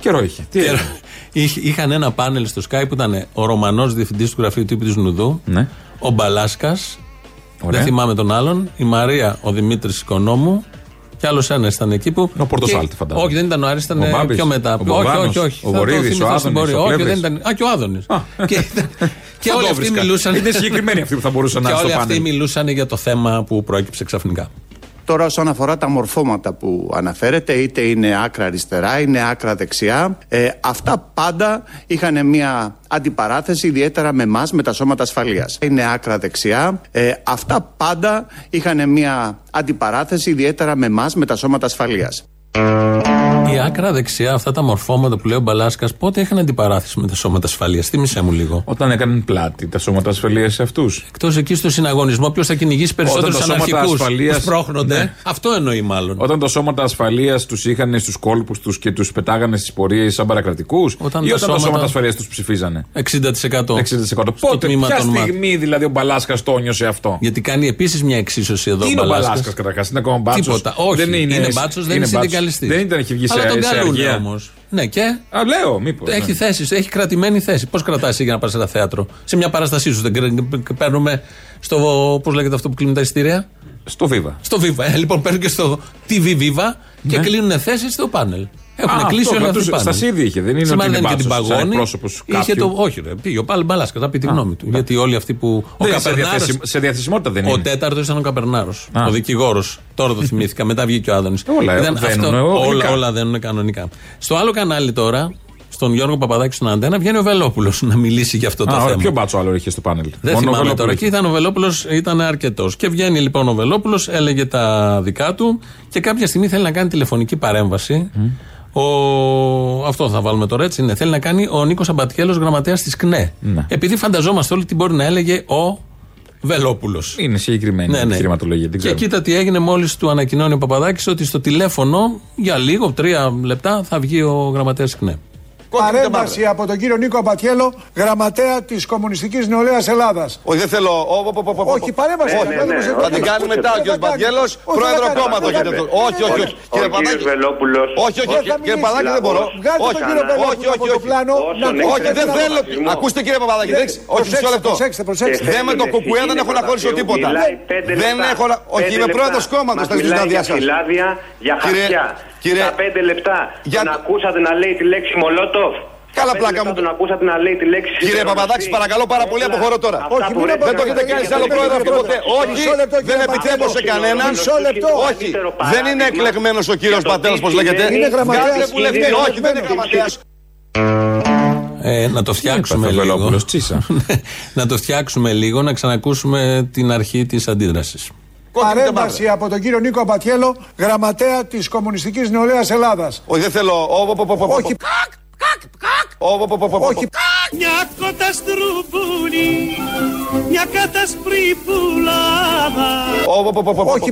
Καιρό είχε. Τι Καιρό. έγινε; Είχε- Είχαν ένα πάνελ στο Skype που ήταν ο Ρωμανός διευθυντής του γραφείου τύπου της Νουδού, Ναι. ο Μπαλάσκας, Ωραία. δεν θυμάμαι τον άλλον, η Μαρία, ο Δημήτρης Οικονόμου και άλλος ένας ήταν εκεί που. Ο Πορτοσάλτη, και- φαντάζομαι. Όχι, δεν ήταν ο Άρης, ήταν Ο ε, Μπάμπης, πιο μετά. ο όχι, Μπογδάνος, όχι, όχι. ο Θα το Βορύδης, θυμηθώ ο στην Άδωνης, πορεία. ο Όχι, Πλεύρης. δεν ήταν. Α, και ο Άδωνης. και και Θα όλοι το αυτοί βρίσκα. μιλούσαν. Είναι συγκεκριμένοι αυτοί που θα μπορούσαν να Και είναι όλοι στο αυτοί πάνελ. μιλούσαν για το θέμα που προέκυψε ξαφνικά. Τώρα όσον αφορά τα μορφώματα που αναφέρετε, είτε είναι άκρα αριστερά, είναι άκρα δεξιά, ε, αυτά πάντα είχαν μια αντιπαράθεση, ιδιαίτερα με εμάς, με τα σώματα ασφαλείας. Είναι άκρα δεξιά, ε, αυτά πάντα είχαν μια αντιπαράθεση, ιδιαίτερα με εμάς, με τα σώματα ασφαλείας. Η άκρα δεξιά, αυτά τα μορφώματα που λέει ο Μπαλάσκας, πότε είχαν αντιπαράθεση με τα σώματα ασφαλείας; Θύμησέ μου λίγο. Όταν έκαναν πλάτη τα σώματα ασφαλείας σε αυτούς. Εκτός εκεί στο συναγωνισμό, ποιος θα κυνηγήσει περισσότερους Όταν τα σώματα αναρχικούς; ασφαλείας- που σπρώχνονται. Ναι. Αυτό εννοεί μάλλον. Όταν τα σώματα ασφαλείας τους είχαν στους κόλπους τους και τους πετάγανε στις πορείες σαν παρακρατικούς, ή Όταν όταν τα τα σώματα- σώματα ασφαλείας τους ψηφίζανε; 60%. 60%. Στο Πότε, τμήμα ποια των ΜΑΤ. στιγμή δηλαδή ο Μπαλάσκας το νιώσε αυτό; Γιατί κάνει επίσης μια εξίσωση εδώ Τι είναι ο Μπαλάσκας. Μπαλάσκας καταρχάς, είναι ακόμα μπάτσος; Τίποτα. Όχι, δεν είναι, είναι μπάτσος, δεν είναι μπάτσος. συνδικαλιστής. Δεν ήταν, είχε βγει Αλλά σε, τον σε καλούν αργία. όμως. Ναι, και. Α, λέω, μήπως. Έχει θέση, έχει κρατημένη θέση. Πώς κρατάει εσύ για να πα σε ένα θέατρο; Σε μια παραστασή σου δεν κρ- παίρνουμε στο. Πώς λέγεται αυτό που κλείνουν τα εισιτήρια; Στο Viva. Στο Viva. Ε, λοιπόν, παίρνουν και στο TV Viva και Ναι. κλείνουν θέσεις στο πάνελ. Έχουν Α, κλείσει αυτό, όλα αυτούς αυτά. στα σίδη είχε, δεν είναι Σήμερα ότι είναι δεν είχε την μπάτσος, σαν παγώνη. εκπρόσωπος Είχε κάποιου. το, όχι, ρε, πήγε ο Πάλι Μπαλάσκα, θα πει τη γνώμη του. Γιατί όλοι αυτοί που. Ο Δεν, σε, Καπερνάρος- διαθεσιμ- σε διαθεσιμότητα δεν ο είναι. τέταρτος ήταν ο Καπερνάρος. Α. Ο δικηγόρος. Τώρα το θυμήθηκα. Μετά βγήκε ο Άδωνης. Όλα δένουνε, όλα, γλυκά. όλα δένουν κανονικά. Στο άλλο κανάλι τώρα, στον Γιώργο Παπαδάκη στον Αντένα, βγαίνει ο Βελόπουλος να μιλήσει για αυτό το Α, ωραία, θέμα. ποιο μπάτσο άλλο είχε στο πάνελ; Δεν Μόνο ο θυμάμαι Βελόπουλος τώρα. είχε. Εκεί ήταν ο Βελόπουλος, ήταν αρκετός. Και βγαίνει λοιπόν ο Βελόπουλος, έλεγε τα δικά του και κάποια στιγμή θέλει να κάνει τηλεφωνική παρέμβαση. Ο... Αυτό θα βάλουμε τώρα έτσι. Είναι. Θέλει να κάνει ο Νίκος Αμπατιέλος γραμματέας της ΚΝΕ. Ναι. Επειδή φανταζόμαστε όλοι τι μπορεί να έλεγε ο Βελόπουλος. Είναι συγκεκριμένη Ναι, η ναι. επιχειρηματολογία. την Και ξέρω. κοίτα τι έγινε μόλις του ανακοινώνει ο Παπαδάκης ότι στο τηλέφωνο για λίγο, τρία λεπτά, θα βγει ο γραμματέας της ΚΝΕ. Παρέμβαση από τον κύριο Νίκο Αμπατιέλο, γραμματέα της Κομμουνιστικής Νεολαίας Ελλάδας. Όχι, δεν θέλω. Όχι, παρέμβαση. Όχι, παρέμβαση. Θα την κάνει μετά ο κ. Μπατιέλος, Όχι, πρόεδρος δεν θα κόμματος. κάνει, έχετε δεν το- Όχι, όχι, όχι. Κύριε Παπαδάκη. Όχι, όχι, Δεν θα κύριε μιλήσει. Παπαδάκη δεν μπορώ. Βγάλτε Όχι, τον κύριο όχι, Βελόπουλο όχι, από το όχι. πλάνο. να Όχι, ακούσετε δεν ένα θέλω. ρατσισμό. Ακούστε κύριε Παπαδάκη, δεν- όχι μισό λεπτό. Προσέξτε, προσέξτε. Δεν με το κουκουέ δεν έχω να χωρίσω τίποτα. Δεν έχω να. Όχι, είμαι πρόεδρος κόμματος. Θα ζητήσω να διάσω. φυλάδια για Κύριε- χαρτιά. κύριε- Στα πέντε λεπτά Για- τον ακούσατε να λέει τη λέξη Μολότοφ. Καλά Στα πέντε πλάκα λεπτά μου. Τον ακούσατε να λέει τη λέξη Κύριε σιδεροδοστή. Παπαδάκη, παρακαλώ πάρα πολύ, Όλα αποχωρώ τώρα. αυτά Όχι, που μην λέτε Δεν το έχετε για κάνει σε άλλο το πρόεδρο αυτό ποτέ. Μισό Όχι, λεπτό, κύριε δεν Παπαδάκη. επιτρέπω σε κανέναν. Μισό λεπτό. Όχι, δεν είναι εκλεγμένος ο κύριος Πατέρας, πώ λέγεται. Είναι γραμματέας. Βγάλτε βουλευτή. Είναι Όχι, δεν είναι γραμματέας. Ε, να το φτιάξουμε Έπαθε ο λίγο. Βελόπουλος, τσίσα. να το φτιάξουμε λίγο, να ξανακούσουμε την αρχή της αντίδρασης. Παρέμβαση από τον κύριο Νίκο Αμπατιέλο, γραμματέα της Κομμουνιστικής Νεολαίας Ελλάδας. Όχι, δεν θέλω. Όχι. Όχι. Μια κότα στρουμπούνι, μια κατασπρή πουλάδα. Όχι.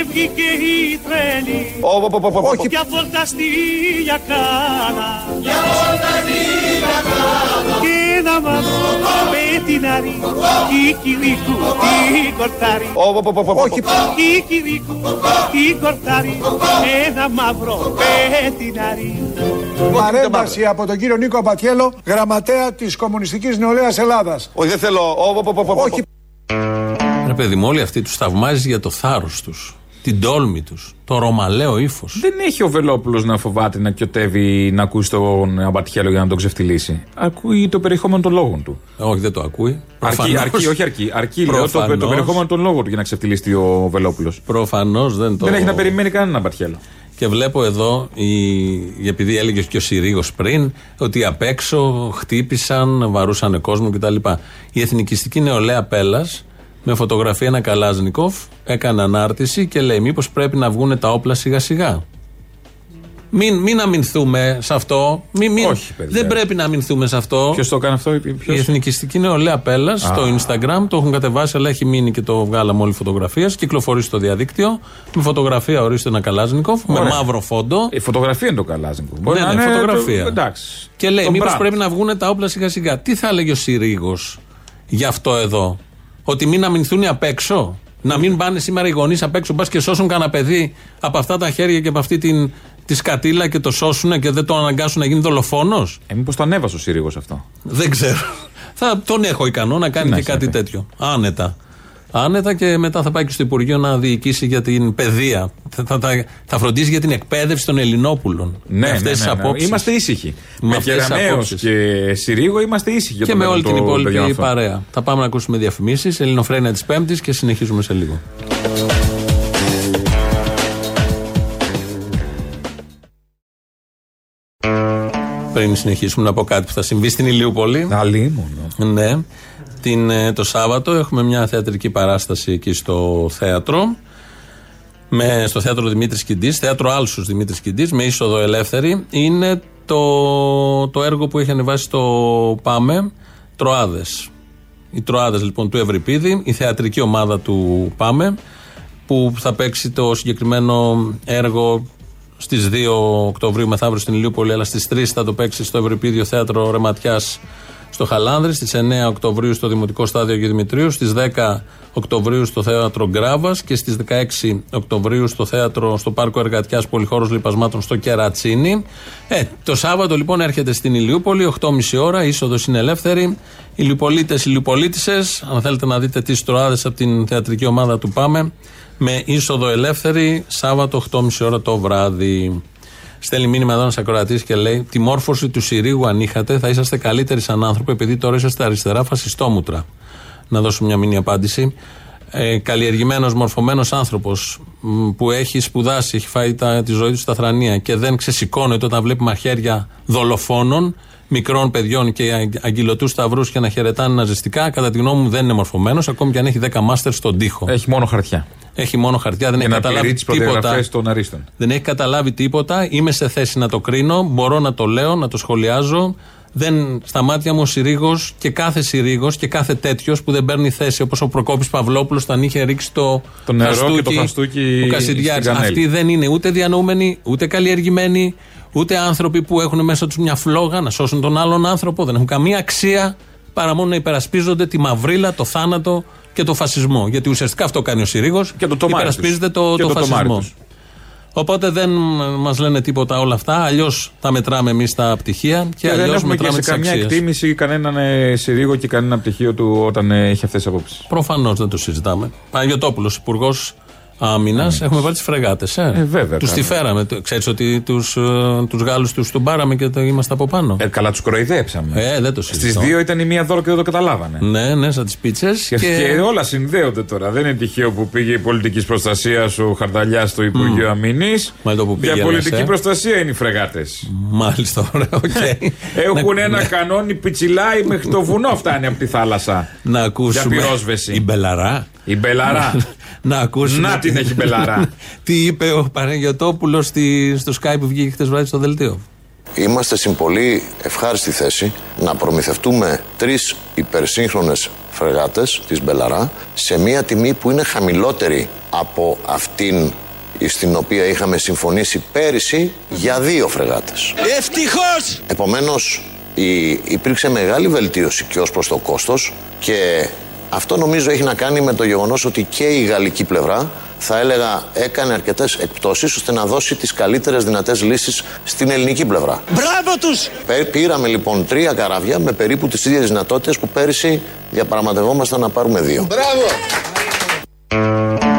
Έβγηκε η τρέλη Όχι Για βόλτα στη γιακάνα Για βόλτα στη γιακάνα Και ένα μαύρο πετινάρι Κικυρίκου τι κορτάρι Όχι Κικυρίκου τι κορτάρι Ένα μαύρο πετινάρι Παρέμβαση από τον κύριο Νίκο Απατιέλο, γραμματέα τη Κομμουνιστική Νεολαία Ελλάδα. Όχι δεν θέλω Όχι. Ρε παιδί μου, όλοι αυτοί τους θαυμάζει για το θάρρος τους, την τόλμη τους, το ρωμαλαίο ύφος. Δεν έχει ο Βελόπουλος να φοβάται να κιωτεύει να ακούσει τον Αμπατιέλο για να τον ξεφτυλίσει. Ακούει το περιεχόμενο των λόγων του. Όχι, δεν το ακούει. Αρκεί, Προφανώς. αρκεί, όχι αρκεί. Αρκεί λέω, το, Προφανώς. το περιεχόμενο των λόγων του για να ξεφτυλίσει ο Βελόπουλος. Προφανώς δεν το. Δεν έχει να περιμένει κανέναν Αμπατιέλο. Και βλέπω εδώ, η, επειδή έλεγε και ο Συρίγος πριν, ότι απ' έξω χτύπησαν, βαρούσαν κόσμο κτλ. Η εθνικιστική νεολαία Πέλλα, με φωτογραφία ένα Καλάζνικοφ, έκανε ανάρτηση και λέει: Μήπως πρέπει να βγουν τα όπλα σιγά σιγά. Μην, μην αμυνθούμε σε αυτό. Μην, μην, Όχι, παιδιά. δεν πρέπει να αμυνθούμε σε αυτό. Ποιος το έκανε αυτό, Η ποιος; εθνικιστική νεολαία Πέλλα στο Instagram το έχουν κατεβάσει, αλλά έχει μείνει και το βγάλαμε όλοι φωτογραφίες. Κυκλοφορεί στο διαδίκτυο. Με φωτογραφία ορίστε ένα Καλάζνικοφ, με Ωραία. μαύρο φόντο. Η φωτογραφία είναι το Καλάζνικο. Μπορεί Ναι, να ναι, είναι φωτογραφία. το- εντάξει. Και λέει, Το μήπως Μπραντ. πρέπει να βγουν τα όπλα σιγά σιγά. Τι θα έλεγε ο Συρίγος γι' αυτό εδώ; Ότι μην αμυνθούν οι απ' έξω. Να μην πάνε σήμερα οι γονείς απ' έξω, μπα και σώσουν κανένα παιδί από αυτά τα χέρια και από αυτή την, τη σκατήλα και το σώσουν και δεν το αναγκάσουν να γίνει δολοφόνος. Ε, Μήπως το ανέβασε ο Σύριγος αυτό; Δεν ξέρω. Θα τον έχω ικανό να κάνει να και έχει κάτι να πει. τέτοιο. Άνετα. Άνετα και μετά θα πάει και στο Υπουργείο να διοικήσει για την παιδεία. Θα, θα, θα- θα φροντίσει για την εκπαίδευση των Ελληνόπουλων. Ναι, με ναι, αυτές ναι, τις ναι. απόψεις. Είμαστε ήσυχοι. Με Με αυτές τις Κεραμέως απόψεις. και Συρίγο είμαστε ήσυχοι. για Και το με μέλλον όλη την των παιδιών υπόλοιπη αυτών. παρέα. Θα πάμε να ακούσουμε διαφημίσεις. Ελληνοφρένια της Πέμπτης και συνεχίζουμε σε λίγο. Πριν συνεχίσουμε να πω κάτι που θα συμβεί στην Ηλιούπολη. Αλλήμον. Ναι. Την, ε, το Σάββατο έχουμε μια θεατρική παράσταση εκεί στο θέατρο. Με, στο θέατρο Δημήτρης Κιντής, θέατρο Άλσους Δημήτρης Κιντής, με είσοδο ελεύθερη. Είναι το, το έργο που έχει ανεβάσει το Πάμε, Τροάδες. Οι Τροάδες λοιπόν του Ευρυπίδη, η θεατρική ομάδα του Πάμε, που θα παίξει το συγκεκριμένο έργο στις 2 Οκτωβρίου μεθαύριο στην Ηλιούπολη, αλλά στις 3 θα το παίξει στο Ευρυπίδιο Θέατρο Ρεματιάς στο Χαλάνδρη, στις 9 Οκτωβρίου στο Δημοτικό Στάδιο Αγίου Δημητρίου, στις 10 Οκτωβρίου στο Θέατρο Γκράβας και στις 16 Οκτωβρίου στο Θέατρο στο Πάρκο Εργατιάς Πολυχώρος Λιπασμάτων στο Κερατσίνι. Ε, το Σάββατο λοιπόν έρχεται στην Ηλιούπολη, 8.30 ώρα, είσοδος είναι ελεύθερη. Ηλιουπολίτε, Ηλιουπολίτησε, αν θέλετε να δείτε τις τροάδες από την θεατρική ομάδα του Πάμε, με είσοδο ελεύθερη, Σάββατο 8.30 ώρα το βράδυ. Στέλνει μήνυμα εδώ ένας ακροατής και λέει: Τη μόρφωση του Συρίγου, αν είχατε, θα είσαστε καλύτεροι σαν άνθρωποι, επειδή τώρα είσαστε αριστερά φασιστόμουτρα. Να δώσω μια μήνυ απάντηση. Ε, Καλλιεργημένος, μορφωμένος άνθρωπος που έχει σπουδάσει, έχει φάει τα, τη ζωή του στα θρανία και δεν ξεσηκώνεται όταν βλέπει μαχαίρια δολοφόνων, μικρών παιδιών και αγγυλωτού σταυρούς και να χαιρετάνε ναζιστικά, κατά τη γνώμη μου δεν είναι μορφωμένος, ακόμη και αν έχει 10 μάστερς στον τοίχο. Έχει μόνο χαρτιά. Έχει μόνο χαρτιά, δεν Για έχει να καταλάβει πληρεί τις τίποτα. προδιαγραφές των αρίστων. Δεν έχει καταλάβει τίποτα. Είμαι σε θέση να το κρίνω. Μπορώ να το λέω, να το σχολιάζω. Δεν, στα μάτια μου ο Συρίγο και κάθε Συρίγο και κάθε τέτοιος που δεν παίρνει θέση όπως ο Προκόπης Παυλόπουλος όταν είχε ρίξει το, Το νερό και το χαστούκι ο Κασιδιάρης. στην κανέλη. Αυτοί δεν είναι ούτε διανοούμενοι, ούτε καλλιεργημένοι, ούτε άνθρωποι που έχουν μέσα τους μια φλόγα να σώσουν τον άλλον άνθρωπο. Δεν έχουν καμία αξία παρά μόνο να υπερασπίζονται τη μαυρίλα, το θάνατο και το φασισμό. Γιατί ουσιαστικά αυτό κάνει ο Συρίγος. Και το τομάρι Υπερασπίζεται τους. το, Και το, το τομάρι φασισμό. τους. Οπότε δεν μας λένε τίποτα όλα αυτά. Αλλιώς τα μετράμε εμείς τα πτυχία και, Και δεν αλλιώς έχουμε και μετράμε σε τις καμία αξίες. εκτίμηση κανέναν ε, Συρίγο και κανένα πτυχίο του όταν ε, έχει αυτές τις απόψεις. Προφανώς δεν το συζητάμε. Παναγιοτόπουλος, Υπουργός Άμυνας, έχουμε βάλει τις φρεγάτες. Ε. Ε, βέβαια, Τους τη κάνουμε. φέραμε. Ξέρεις ότι τους τους Γάλλους τους τον πάραμε και το είμαστε από πάνω. Ε, καλά, τους κοροϊδέψαμε. Ε, δεν το Στις συζητώ. δύο ήταν η μία δώρο και δεν το καταλάβανε. Ναι, ναι, σαν τις πίτσες. Και, και όλα συνδέονται τώρα. Δεν είναι τυχαίο που πήγε η πολιτικής προστασίας ο Χαρδαλιάς στο Υπουργείο Αμήνης. Μα το που Για πήγαινες, πολιτική ε. προστασία είναι οι φρεγάτες. Μάλιστα, ωραία, οκ. Έχουν Να- ένα να- κανόνι πιτσιλάει μέχρι το βουνό φτάνει από τη θάλασσα. Να ακούσουμε. Για πυρόσβεση. Η Μπελαρά. Η Μπελαρά. Να ακούσουμε. Να την έχει Μπελαρά. Τι είπε ο Παναγιοτόπουλος στο ΣΚΑΪ που βγήκε χτες βράδυ στο δελτίο; Είμαστε στην πολύ ευχάριστη θέση να προμηθευτούμε τρεις υπερσύγχρονες φρεγάτες της Μπελαρά σε μια τιμή που είναι χαμηλότερη από αυτήν στην οποία είχαμε συμφωνήσει πέρυσι για δύο φρεγάτες. Ευτυχώς! Επομένως η, υπήρξε μεγάλη βελτίωση και ως προς το κόστος και αυτό νομίζω έχει να κάνει με το γεγονός ότι και η γαλλική πλευρά θα έλεγα έκανε αρκετές εκπτώσεις ώστε να δώσει τις καλύτερες δυνατές λύσεις στην ελληνική πλευρά. Μπράβο τους! Πέ- Πήραμε λοιπόν τρία καράβια με περίπου τις ίδιες δυνατότητες που πέρυσι διαπραγματευόμασταν να πάρουμε δύο. Μπράβο!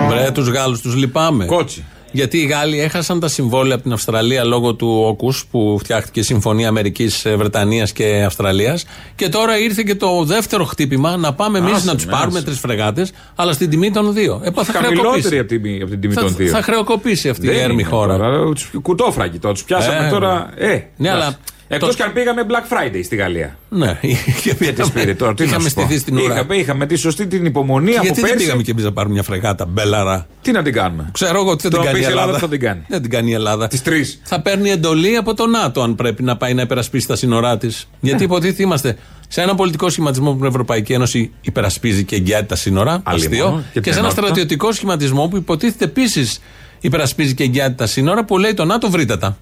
Βρε, τους Γάλλους τους λυπάμαι. Κότσι. Γιατί οι Γάλλοι έχασαν τα συμβόλαια από την Αυστραλία λόγω του όκους που φτιάχτηκε η Συμφωνία Αμερικής, Βρετανίας και Αυστραλίας. Και τώρα ήρθε και το δεύτερο χτύπημα να πάμε εμείς Άσε να τους με, πάρουμε άσε. τρεις φρεγάτες, αλλά στην τιμή των δύο. Ε, θα Χαμηλότερη χρεοκοπήσει. από την, από την τιμή Θα, των δύο. θα χρεοκοπήσει αυτή η Δεν έρμη είναι χώρα. τώρα, τους Κουτόφραγγι τώρα. Τους πιάσαμε Ε, τώρα. Ε, ναι, αλλά Εκτός το- και αν πήγαμε Black Friday στη Γαλλία. Ναι, Και τις πήρε τώρα, τι να είχαμε σου πω. στηθεί στην ουρά. Είχαμε, είχαμε τη σωστή την υπομονή Και από γιατί δεν πέρσι. πήγαμε και εμείς να πάρουμε μια φρεγάτα μπέλαρα; Τι να την κάνουμε; Ξέρω εγώ ότι δεν Το την να κάνει η πεις η Ελλάδα Ελλάδα. θα την κάνει. Δεν την κάνει η Ελλάδα. Τις τρεις. Θα παίρνει εντολή από το ΝΑΤΟ αν πρέπει να πάει να υπερασπίσει τα σύνορά της. Γιατί Ναι. υποτίθεται είμαστε σε ένα πολιτικό σχηματισμό που η Ευρωπαϊκή Ένωση υπερασπίζει και εγγυάται τα σύνορα. Άλλη Αστείο. μόνο. Και Και, την σε ένα ενότητα. στρατιωτικό σχηματισμό που υποτίθεται επίσης υπερασπίζει και εγγυάται τα σύνορα που λέει το ΝΑΤΟ βρείτε τα.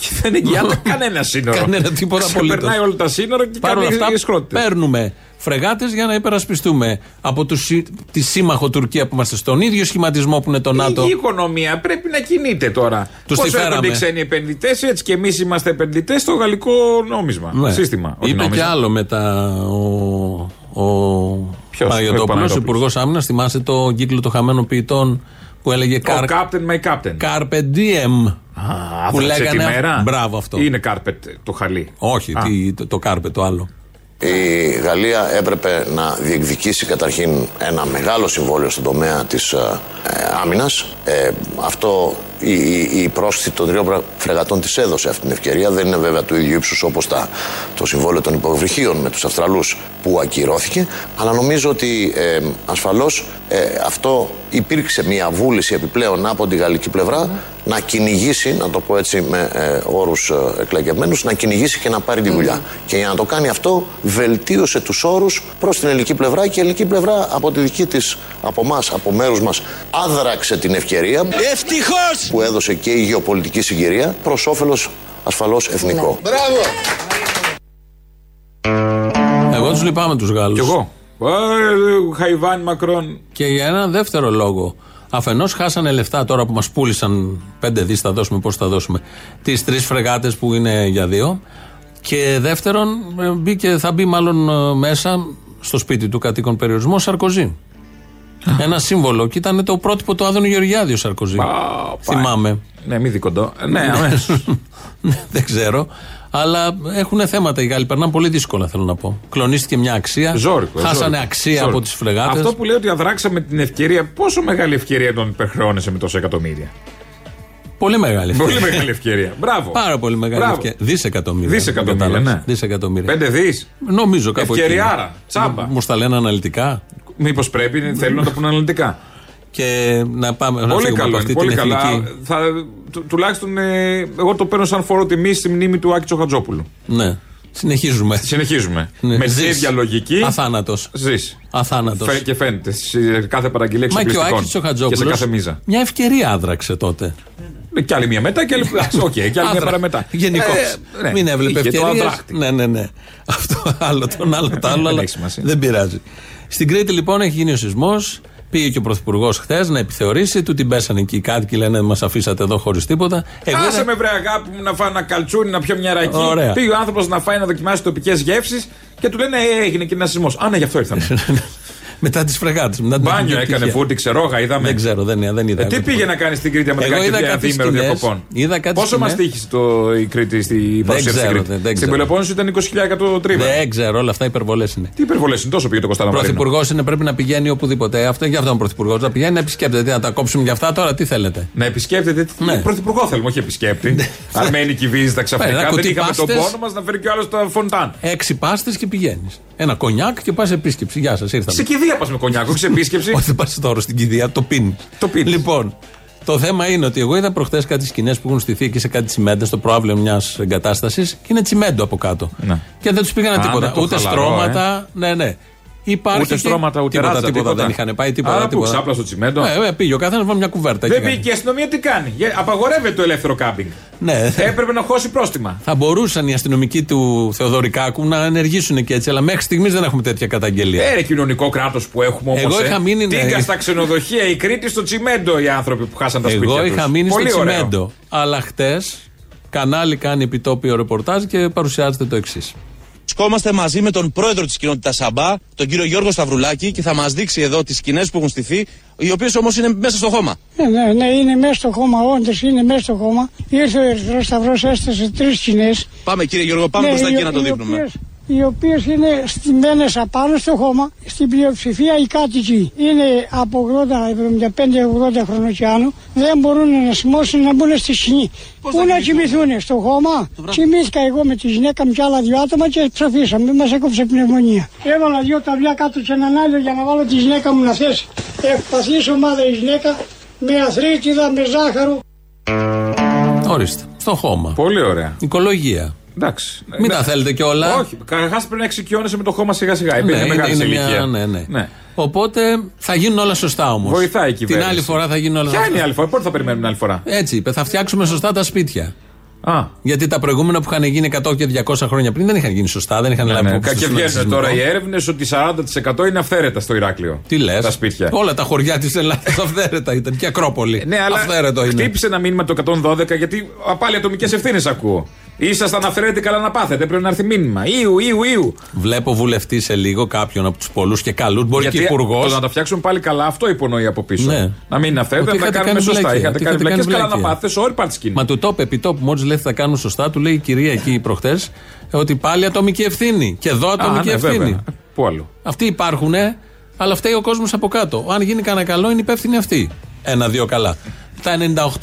Και δεν εγγυάται κανένα σύνορο. Κανένα τίποτα απολύτως. Περνάει όλα τα σύνορα και Παρ' όλα κάνει αυτά, ισχρότητες. παίρνουμε φρεγάτες για να υπερασπιστούμε από τους, συ- τη σύμμαχο Τουρκία που είμαστε στον ίδιο σχηματισμό που είναι το ΝΑΤΟ. Η οικονομία πρέπει να κινείται τώρα. Τους Πώ τη φέραμε. έρχονται οι ξένοι επενδυτές, έτσι και εμείς είμαστε επενδυτές στο γαλλικό νόμισμα. Ναι. Σύστημα. όχι Είπε νόμισμα. και άλλο μετά ο, ο Ποιος, ο Παναγιωτόπουλο, Παναγιώτοπουλος. υπουργός άμυνας. Θυμάσαι το κύκλο των χαμένων ποιητών που έλεγε Ο Carpe Captain my Captain. Carpe diem. Α, που άδραξε τη λέγανε. μέρα. Μπράβο αυτό. Είναι κάρπετ το χαλί. Όχι, Α. τι, το, το Carpe το άλλο. Η Γαλλία έπρεπε να διεκδικήσει καταρχήν ένα μεγάλο συμβόλαιο στον τομέα της ε, ε, άμυνας. Ε, αυτό η, η, η πρόσθεση των τριών πρα- φρεγατών της έδωσε αυτή την ευκαιρία. Δεν είναι βέβαια του ίδιου ύψους όπως τα, το συμβόλαιο των υποβρυχίων με τους Αυστραλούς που ακυρώθηκε. Αλλά νομίζω ότι ε, ασφαλώς ε, αυτό υπήρξε μια βούληση επιπλέον από τη γαλλική πλευρά να κυνηγήσει, να το πω έτσι με ε, όρους ε, εκλεγευμένους, να κυνηγήσει και να πάρει τη δουλειά. Και για να το κάνει αυτό βελτίωσε τους όρους προς την ελληνική πλευρά και η ελληνική πλευρά από τη δική της, από εμά, από μέρους μας, άδραξε την ευκαιρία Ευτυχώς! Που έδωσε και η γεωπολιτική συγκυρία προς όφελος ασφαλώς εθνικό. Μπράβο! Εγώ τους λυπάμαι τους Γάλλους. Κι εγώ. Ε, Χαϊβάν Μακρόν. Και για ένα δεύτερο λόγο. Αφενός χάσανε λεφτά τώρα που μας πούλησαν 5 δις, θα δώσουμε, πώ θα δώσουμε. Τις τρεις φρεγάτες που είναι για δύο. Και δεύτερον, ε, μπήκε, θα μπει μάλλον ε, μέσα στο σπίτι του κατοίκον περιορισμός Σαρκοζή. Ένα σύμβολο. Και ήταν το πρότυπο του Άδωνου Γεωργιάδη ο Σαρκοζή. Θυμάμαι. Ναι, μη δικοντό. Ναι, αμέσως. Δεν ξέρω. Αλλά έχουν θέματα οι Γάλλοι. Περνάνε πολύ δύσκολα, θέλω να πω. Κλονίστηκε μια αξία. Ζόρικο. Χάσανε ζόρικο. αξία Ζόρικο. από τις φρεγάτε. Αυτό που λέει ότι αδράξαμε την ευκαιρία, πόσο μεγάλη ευκαιρία τον υπερχρεώνεσαι με τόσα εκατομμύρια; Πολύ μεγάλη ευκαιρία. Πολύ μεγάλη ευκαιρία. Μπράβο. Πάρα πολύ μεγάλη Μπράβο. ευκαιρία. Δισεκατομμύρια. Δισεκατομμύρια, Κατάλαβες. ναι. Δισεκατομμύρια. Πέντε δις. Νομίζω κάπου εκεί. Ευκαιριάρα. Τσάμπα. Μου στα λένε αναλυτικά. Μήπως πρέπει, θέλουν να το πούνε αναλυτικά. Και να πάμε να Πολύ φύγουμε καλό από είναι. αυτή Πολύ την καλά. εθνική. Θα, του- τουλάχιστον ε, εγώ το παίρνω σαν φόρο τιμής στη μνήμη του Άκη Τσοχατζόπουλου. Ναι. Συνεχίζουμε. Συνεχίζουμε. Ναι. Με τη Ζεις. ίδια λογική. Αθάνατος. Ζεις. Αθάνατος. Και φαίνεται σε κάθε παραγγελία Μα και ο εξοπλιστικών. Άκης Και σε Τσοχατζόπουλος. κάθε μίζα. Μια ευκαιρία άδραξε τότε. Ε, Κι άλλη μία μετά και άλλη. Εντάξει, Οκ, και άλλη μία άδραξε. παραμετά. Γενικώς. Ε, ναι. Μην έβλεπε Είχε το ευκαιρίες. αδράκτη. Ναι, ναι, ναι. Αυτό άλλο, τον άλλο, το άλλο. Δεν αλλά έχει σημασία. δεν πειράζει. Στην Κρήτη λοιπόν έχει γίνει ο σεισμός. Πήγε και ο Πρωθυπουργός χθες να επιθεωρήσει. Του την πέσανε εκεί οι κάτοικοι. Λένε Μας αφήσατε εδώ χωρίς τίποτα. Εγώ Άσε είδα- με βρε αγάπη μου να φάω ένα καλτσούνι, να πιω μια ρακή. Ωραία. Πήγε ο άνθρωπος να φάει να δοκιμάσει τοπικές γεύσεις και του λένε ε, έγινε και ένα σεισμός. Α, ναι, γι' αυτό ήρθαμε. Μετά τις φρεγάτες. Μπάνιο έκανε, φούτηξε, ρόγα, είδαμε. Δεν ξέρω, δεν, δεν είδα. Ε, τι εγώ. πήγε να κάνει στην Κρήτη άμα δεν Εγώ κάνει είδα ένα κάτι διήμερο σκηνές. διακοπών; Είδα κάτι Πόσο μας σκηνές. τύχησε το, η Κρήτη στην παρουσία της ξέρω, στην Κρήτη; δεν- δεν Στην ξέρω. Πελοπόννησο ήταν 20.000 το τρίμηνο. Δεν ξέρω, όλα αυτά υπερβολές είναι. Τι υπερβολές είναι, τόσο πήγε το Κωνσταντινό Πρωθυπουργός είναι, πρέπει να πηγαίνει οπουδήποτε. Αυτό για αυτόν ο Πρωθυπουργός. Να πηγαίνει να επισκέπτεται. Τι, Να τα κόψουμε για αυτά τώρα, τι θέλετε; Να επισκέπτεται. Τι Ναι. Πρωθυπουργό θέλουμε, όχι επισκέπτη. Αρμένικη βίζα Ένα ξαφνικά. Δεν κουτί είχαμε τον πάστες. πόνο μας να φέρει κι άλλος τα φοντάν. Έξι πάστες και πηγαίνεις. Ένα κονιάκ και πας επίσκεψη. Γεια σας, ήρθαμε. Σε κηδεία πας με κονιάκο, σε επίσκεψη. Όχι, δεν πα τώρα στην κηδεία, το πίνει. Το πίνεις. Λοιπόν, το θέμα είναι ότι εγώ είδα προχθές κάτι σκηνές που έχουν στηθεί εκεί σε κάτι τσιμέντα στο πρόβλημα μιας εγκατάστασης και είναι τσιμέντο από κάτω. Ναι. Και δεν τους πήγανε Α, τίποτα. με το Ούτε χαλαρό, στρώματα. Ναι, ναι. Υπάρχει Ούτε και- στρώματα, ούτε τίποτα, ράτσα, τίποτα, τίποτα. δεν είχαν πάει τίποτα. Α, που τίποτα. ξάπλα στο τσιμέντο. Ε, ε, πήγε ο καθένας με μια κουβέρτα. Δεν εκεί πήγε και η αστυνομία τι κάνει; Ε, Απαγορεύεται το ελεύθερο κάμπινγκ. Ναι. Έπρεπε να χώσει πρόστιμα. Θα μπορούσαν οι αστυνομικοί του Θεοδωρικάκου να ενεργήσουν και έτσι, αλλά μέχρι στιγμής δεν έχουμε τέτοια καταγγελία. Ε, ρε, κοινωνικό κράτος που έχουμε όμως. Εγώ είχα μείνει, ναι. Τίγκα στα ξενοδοχεία, η Κρήτη στο τσιμέντο οι άνθρωποι που χάσαν τα σπίτια Εγώ τους. είχα μείνει Πολύ στο ωραίο. τσιμέντο. Αλλά χτες κανάλι κάνει επιτόπιο ρεπορτάζ και παρουσιάζεται το εξής. Βρισκόμαστε μαζί με τον πρόεδρο της κοινότητας Σαμπά, τον κύριο Γιώργο Σταυρουλάκη, και θα μας δείξει εδώ τις σκηνές που έχουν στηθεί, οι οποίες όμως είναι μέσα στο χώμα. Ναι, ναι, ναι, είναι μέσα στο χώμα, όντως είναι μέσα στο χώμα. Ήρθε ο Ερυθρός Σταυρός, έστασε τρεις σκηνές. Πάμε κύριε Γιώργο, πάμε Ναι, μπροστά οι- εκεί να το οι δείχνουμε. οποίες- Οι οποίες είναι στημένες απάνω στο χώμα, στην πλειοψηφία οι κάτοικοι είναι από 80, 75-80 χρονών και άνω, δεν μπορούν να σημώσουν να μπουν στη σκηνή. Πού να κοιμηθούν, στο χώμα; Κοιμήθηκα εγώ με τη γυναίκα μου και άλλα δύο άτομα και ψοφήσαμε, μας έκοψε πνευμονία. Έβαλα δύο ταυλιά κάτω και έναν άλλο για να βάλω τη γυναίκα μου να θέσει. Ευπαθής ομάδα η γυναίκα, με αθρίτιδα, με ζάχαρο. Ορίστε. Στο χώμα. Πολύ ωραία. Οικολογία. Εντάξει. Μην Ναι. τα θέλετε κιόλα. Όχι, καταρχάς πρέπει να εξοικειώνεσαι με το χώμα σιγά σιγά. Ναι, είναι, μεγάλης είναι ηλικία. μια- ναι, ναι. Οπότε θα γίνουν όλα σωστά όμως. Βοηθάει η Την κυβέρνηση. άλλη φορά θα γίνουν όλα Ποια σωστά. είναι η άλλη φορά, πότε θα περιμένουμε την άλλη φορά; Έτσι είπε, θα φτιάξουμε σωστά τα σπίτια. Α. Γιατί τα προηγούμενα που είχαν γίνει 100 και 200 χρόνια πριν δεν είχαν γίνει σωστά, δεν είχαν Ναι, λάβει ναι. υπόψη Και τους βγαίνουν σεισμικό. τώρα οι έρευνες ότι 40% είναι αυθαίρετα στο Ηράκλειο. Τι λες; Τα σπίτια. Όλα τα χωριά της Ελλάδας αυθαίρετα ήταν. Και Ακρόπολη. Ναι, αλλά Αυθαίρετο είναι. χτύπησε ένα μήνυμα το 112 γιατί α, πάλι ατομικές ευθύνες ακούω. Ήσασταν αυθαίρετοι καλά να πάθετε. Πρέπει να έρθει μήνυμα. Ιου, ιου, ιου. Βλέπω βουλευτή σε λίγο κάποιον από τους πολλούς και καλούς, μπορεί Γιατί και υπουργός. το να τα φτιάξουμε πάλι καλά, αυτό υπονοεί από πίσω. Ναι. Να μην είναι αυθαίρετα, Ότι να τα είχατε κάνουμε κάνει σωστά. βλακεία, Είχατε ότι κάνει είχατε βλακίε κάνει καλά να βλακεία. πάθετε. Όρι πάρτι σκηνή. Μα του το είπε επί τόπου, μόλι λέει θα κάνουν σωστά, του λέει η κυρία εκεί προχτέ ότι πάλι ατομική ευθύνη. Και εδώ ατομική ναι, ευθύνη. βέβαια. Πού άλλο; Αυτοί υπάρχουν, αλλά φταίει ο κόσμος από κάτω. Αν γίνει κανένα καλό, είναι υπεύθυνοι αυτοί. Ένα-δύο καλά. Τα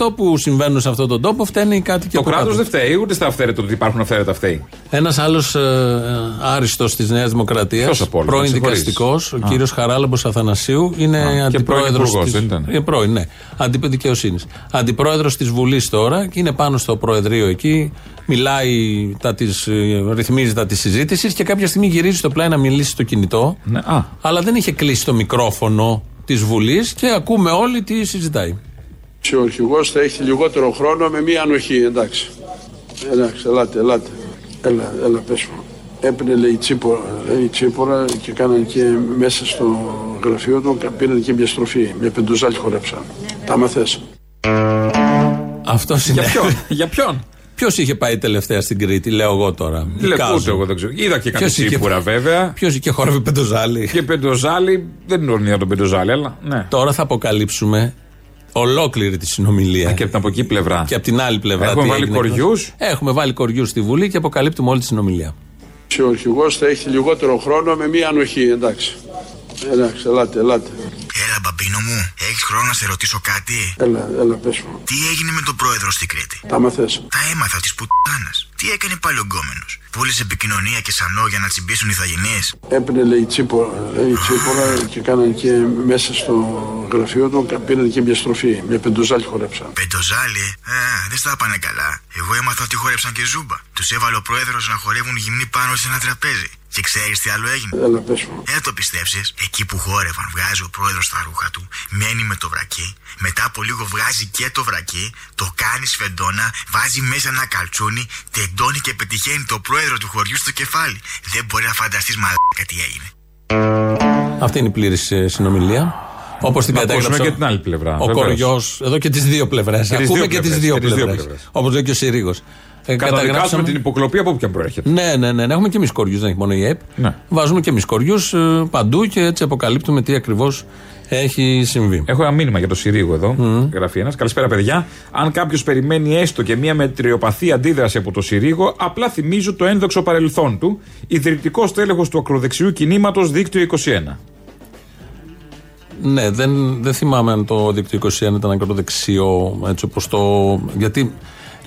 98 που συμβαίνουν σε αυτόν τον τόπο φταίνουν οι κάτοικοι Το από κράτος κάτω. δεν φταίει, ούτε στα αυθαίρετα ότι υπάρχουν αυθαίρετα φταίει. Ένας άλλος ε, άριστος της Νέας Δημοκρατίας, Ποιος από όλους, πρώην με συγχωρείς. δικαστικός, ο Α. κύριος Χαράλαμπος Αθανασίου, είναι Α, και πρώην αντιπρόεδρος. υπουργός, δεν ήταν. Ε, πρώην, ναι. Αντίπεδη δικαιοσύνης. Αντιπρόεδρος της Βουλής τώρα και είναι πάνω στο Προεδρείο εκεί. Μιλάει, τα της, ε, ρυθμίζει τα της συζήτησης και κάποια στιγμή γυρίζει στο πλάι να μιλήσει στο κινητό. Ναι, α. Αλλά δεν είχε κλείσει το μικρόφωνο της Βουλής και ακούμε όλοι τι συζητάει. Ο αρχηγός θα έχει λιγότερο χρόνο με μία ανοχή, εντάξει. Εντάξει, ελάτε, ελάτε. Έλα, έλα, πες μου. Έπαιρνε, λέει, τσίπορα, λέει, τσίπορα και κάναν και μέσα στο γραφείο του, πήραν και μια στροφή, μια πεντοζάλη χορέψαν. Τα μαθες. Αυτό είναι. Για ποιον, για ποιον; Ποιος είχε πάει τελευταία στην Κρήτη, λέω εγώ τώρα. Λέω Εικάζω. ούτε εγώ δεν ξέρω. Είδα και κάποια Ποιος είχε- τσίπουρα βέβαια. Ποιος είχε χορεύει πεντοζάλι. Και πεντοζάλι, δεν είναι ορνία τον πεντοζάλι, αλλά ναι. Τώρα θα αποκαλύψουμε ολόκληρη τη συνομιλία. Και από την από εκεί πλευρά. Και από την άλλη πλευρά. Έχουμε τι βάλει έγινε. κοριούς. Έχουμε βάλει κοριού στη Βουλή και αποκαλύπτουμε όλη τη συνομιλία. Ο αρχηγός θα έχει λιγότερο χρόνο με μία ανοχή, εντάξει. Εντάξει, ελάτε, ελάτε. Έλα, μπαμπίνο μου, έχεις χρόνο να σε ρωτήσω κάτι; Έλα, έλα, πες μου. Τι έγινε με τον πρόεδρο στην Κρήτη; Τα μαθες. Τα έμαθα τη πουτάνα. Τι έκανε πάλι ο γκόμενος; Πούλησε επικοινωνία και σανό για να τσιμπήσουν οι θαγενείς; Έπαιρνε, λέει, τσίπορα, λέει, τσίπορα και κάναν και μέσα στο γραφείο του, πήραν και μια στροφή, μια πεντοζάλη χορέψαν. Πεντοζάλι, α, δεν στα πάνε καλά. Εγώ έμαθα ότι χόρεψαν και ζούμπα. Τους έβαλε ο πρόεδρος να χορεύουν γυμνοί πάνω σε ένα τραπέζι. Και ξέρεις τι άλλο έγινε; Έλα, πες μου. Δεν το πιστέψεις; Εκεί που χόρευαν, βγάζει ο πρόεδρος τα ρούχα του, μένει με το βρακί. Μετά από λίγο βγάζει και το βρακί, το κάνει σφεντόνα, βάζει μέσα ένα καλτσούνι, τεντώνει και πετυχαίνει το πρόεδρο του χωριού στο κεφάλι. Δεν μπορεί να φανταστείς μαλάκα τι έγινε. Αυτή είναι η πλήρης συνομιλία. Όπως την Να κατέγραψε. ακούσουμε και την άλλη πλευρά, Ο βεβαίως. κοριός. Εδώ και τις δύο πλευρές. Και τις Ακούμε δύο και τις πλευρές, δύο και τις δύο πλευρές. πλευρές. Όπως λέει και ο Συρίγος. Ε, Καταδικάζουμε την υποκλοπή από όποια προέρχεται. Ναι, ναι, ναι, ναι. Έχουμε και εμεί κοριού, δεν έχει μόνο η ΕΠ. Ναι. Βάζουμε και εμεί κοριού παντού και έτσι αποκαλύπτουμε τι ακριβώς έχει συμβεί. Έχω ένα μήνυμα για το Συρίγο εδώ. Γράφει ένας. Καλησπέρα, παιδιά. Αν κάποιος περιμένει έστω και μία μετριοπαθή αντίδραση από το Συρίγο, απλά θυμίζω το ένδοξο παρελθόν του. Ιδρυτικός τέλεχος του ακροδεξιού κινήματος Δίκτυο 21. Ναι, δεν, δεν θυμάμαι αν το δίκτυο 21 ήταν ακροδεξιό, έτσι όπως το. Γιατί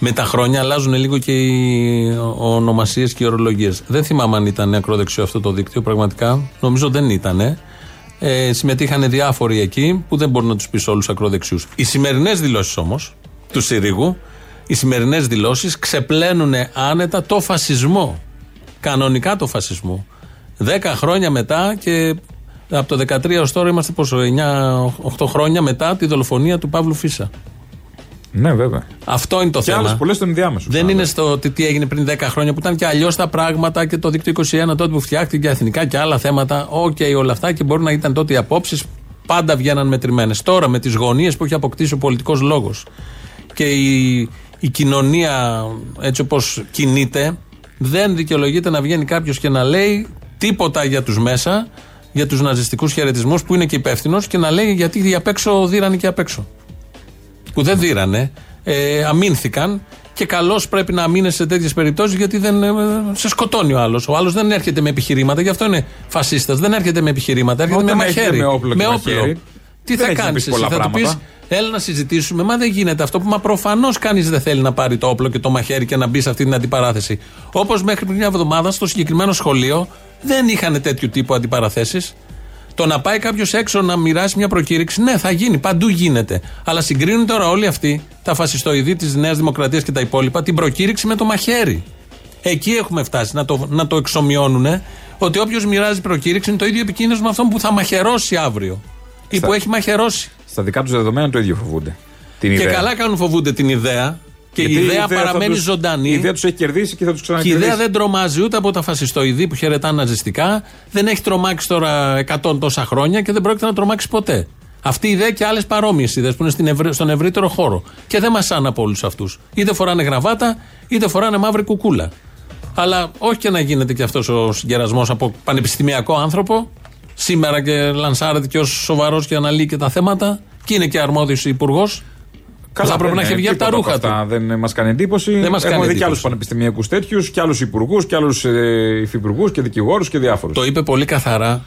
με τα χρόνια αλλάζουν λίγο και οι ονομασίες και οι ορολογίες. Δεν θυμάμαι αν ήταν ακροδεξιό αυτό το δίκτυο, πραγματικά. Νομίζω δεν ήταν. Ε, συμμετείχαν διάφοροι εκεί που δεν μπορεί να τους πεις όλους ακροδεξιούς. Οι σημερινές δηλώσεις όμως του Συρίγου, οι σημερινές δηλώσεις ξεπλένουν άνετα το φασισμό. Κανονικά το φασισμό. Δέκα χρόνια μετά και από το 13 ως τώρα είμαστε πόσο, 9-8 χρόνια μετά τη δολοφονία του Παύλου Φύσσα. Ναι, βέβαια. Αυτό είναι το και θέμα. άλλες πολλές στον ενδιάμεσο. Δεν είναι στο τι, τι έγινε πριν 10 χρόνια που ήταν και αλλιώς τα πράγματα και το Δίκτυο 21 τότε που φτιάχτηκε εθνικά και άλλα θέματα. Οκ, όλα αυτά και μπορεί να ήταν τότε οι απόψεις πάντα βγαίναν μετρημένες. Τώρα με τις γωνίες που έχει αποκτήσει ο πολιτικός λόγος και η, η κοινωνία έτσι όπως κινείται, δεν δικαιολογείται να βγαίνει κάποιος και να λέει τίποτα για τους μέσα, για τους ναζιστικούς χαιρετισμούς που είναι και υπεύθυνος και να λέει γιατί απ' έξω δίρανε και απ' έξω. Που δεν δίρανε, ε, αμήνθηκαν και καλώς πρέπει να αμήνεσαι σε τέτοιες περιπτώσεις γιατί δεν, ε, σε σκοτώνει ο άλλος. Ο άλλος δεν έρχεται με επιχειρήματα, γι' αυτό είναι φασίστας. Δεν έρχεται με επιχειρήματα, έρχεται Όταν με έρχεται μαχαίρι. με όπλο και μαχαίρι, Τι δεν θα έχεις να κάνεις πεις εσύ, πολλά θα του πεις, πράγματα. έλα να συζητήσουμε. Μα δεν γίνεται αυτό που μα προφανώς κανείς δεν θέλει να πάρει το όπλο και το μαχαίρι και να μπει σε αυτή την αντιπαράθεση. Όπως μέχρι πριν μια εβδομάδα στο συγκεκριμένο σχολείο δεν είχαν τέτοιου τύπου αντιπαραθέσεις. Το να πάει κάποιος έξω να μοιράσει μια προκήρυξη, ναι, θα γίνει, παντού γίνεται. Αλλά συγκρίνουν τώρα όλοι αυτοί, τα φασιστοειδή της Νέας Δημοκρατίας και τα υπόλοιπα, την προκήρυξη με το μαχαίρι. Εκεί έχουμε φτάσει να το, να το εξομοιώνουν ότι όποιος μοιράζει προκήρυξη είναι το ίδιο επικίνδυνο με αυτόν που θα μαχαιρώσει αύριο. Ή Στα- που έχει μαχαιρώσει. Στα δικά τους δεδομένα το ίδιο φοβούνται. Την Και ιδέα. καλά κάνουν φοβούνται την ιδέα. Και Γιατί η ιδέα θα παραμένει τους- ζωντανή. Η ιδέα τους έχει κερδίσει και θα τους Και η ξανακερδίσει. ιδέα δεν τρομάζει ούτε από τα φασιστοειδή που χαιρετάνε ναζιστικά. Δεν έχει τρομάξει τώρα 100 τόσα χρόνια και δεν πρόκειται να τρομάξει ποτέ. Αυτή η ιδέα και άλλες παρόμοιες ιδέες που είναι στην ευρύ- στον ευρύτερο χώρο. Και δεν μασάνε από όλους αυτούς. Είτε φοράνε γραβάτα, είτε φοράνε μαύρη κουκούλα. Αλλά όχι και να γίνεται και αυτός ο συγκερασμός από πανεπιστημιακό άνθρωπο. Σήμερα και λανσάρεται και ως σοβαρός και αναλύει και τα θέματα. Και είναι και αρμόδιος υπουργός. Θα πρέπει να έχει βγει από τα ρούχα του. Αυτά δεν μας κάνει εντύπωση. Δεν μας Έχουμε κάνει δει και άλλους εντύπωση. πανεπιστημιακούς τέτοιους, και άλλους υπουργούς, και άλλους ε, υφυπουργούς και δικηγόρους και διάφορους. Το είπε πολύ καθαρά.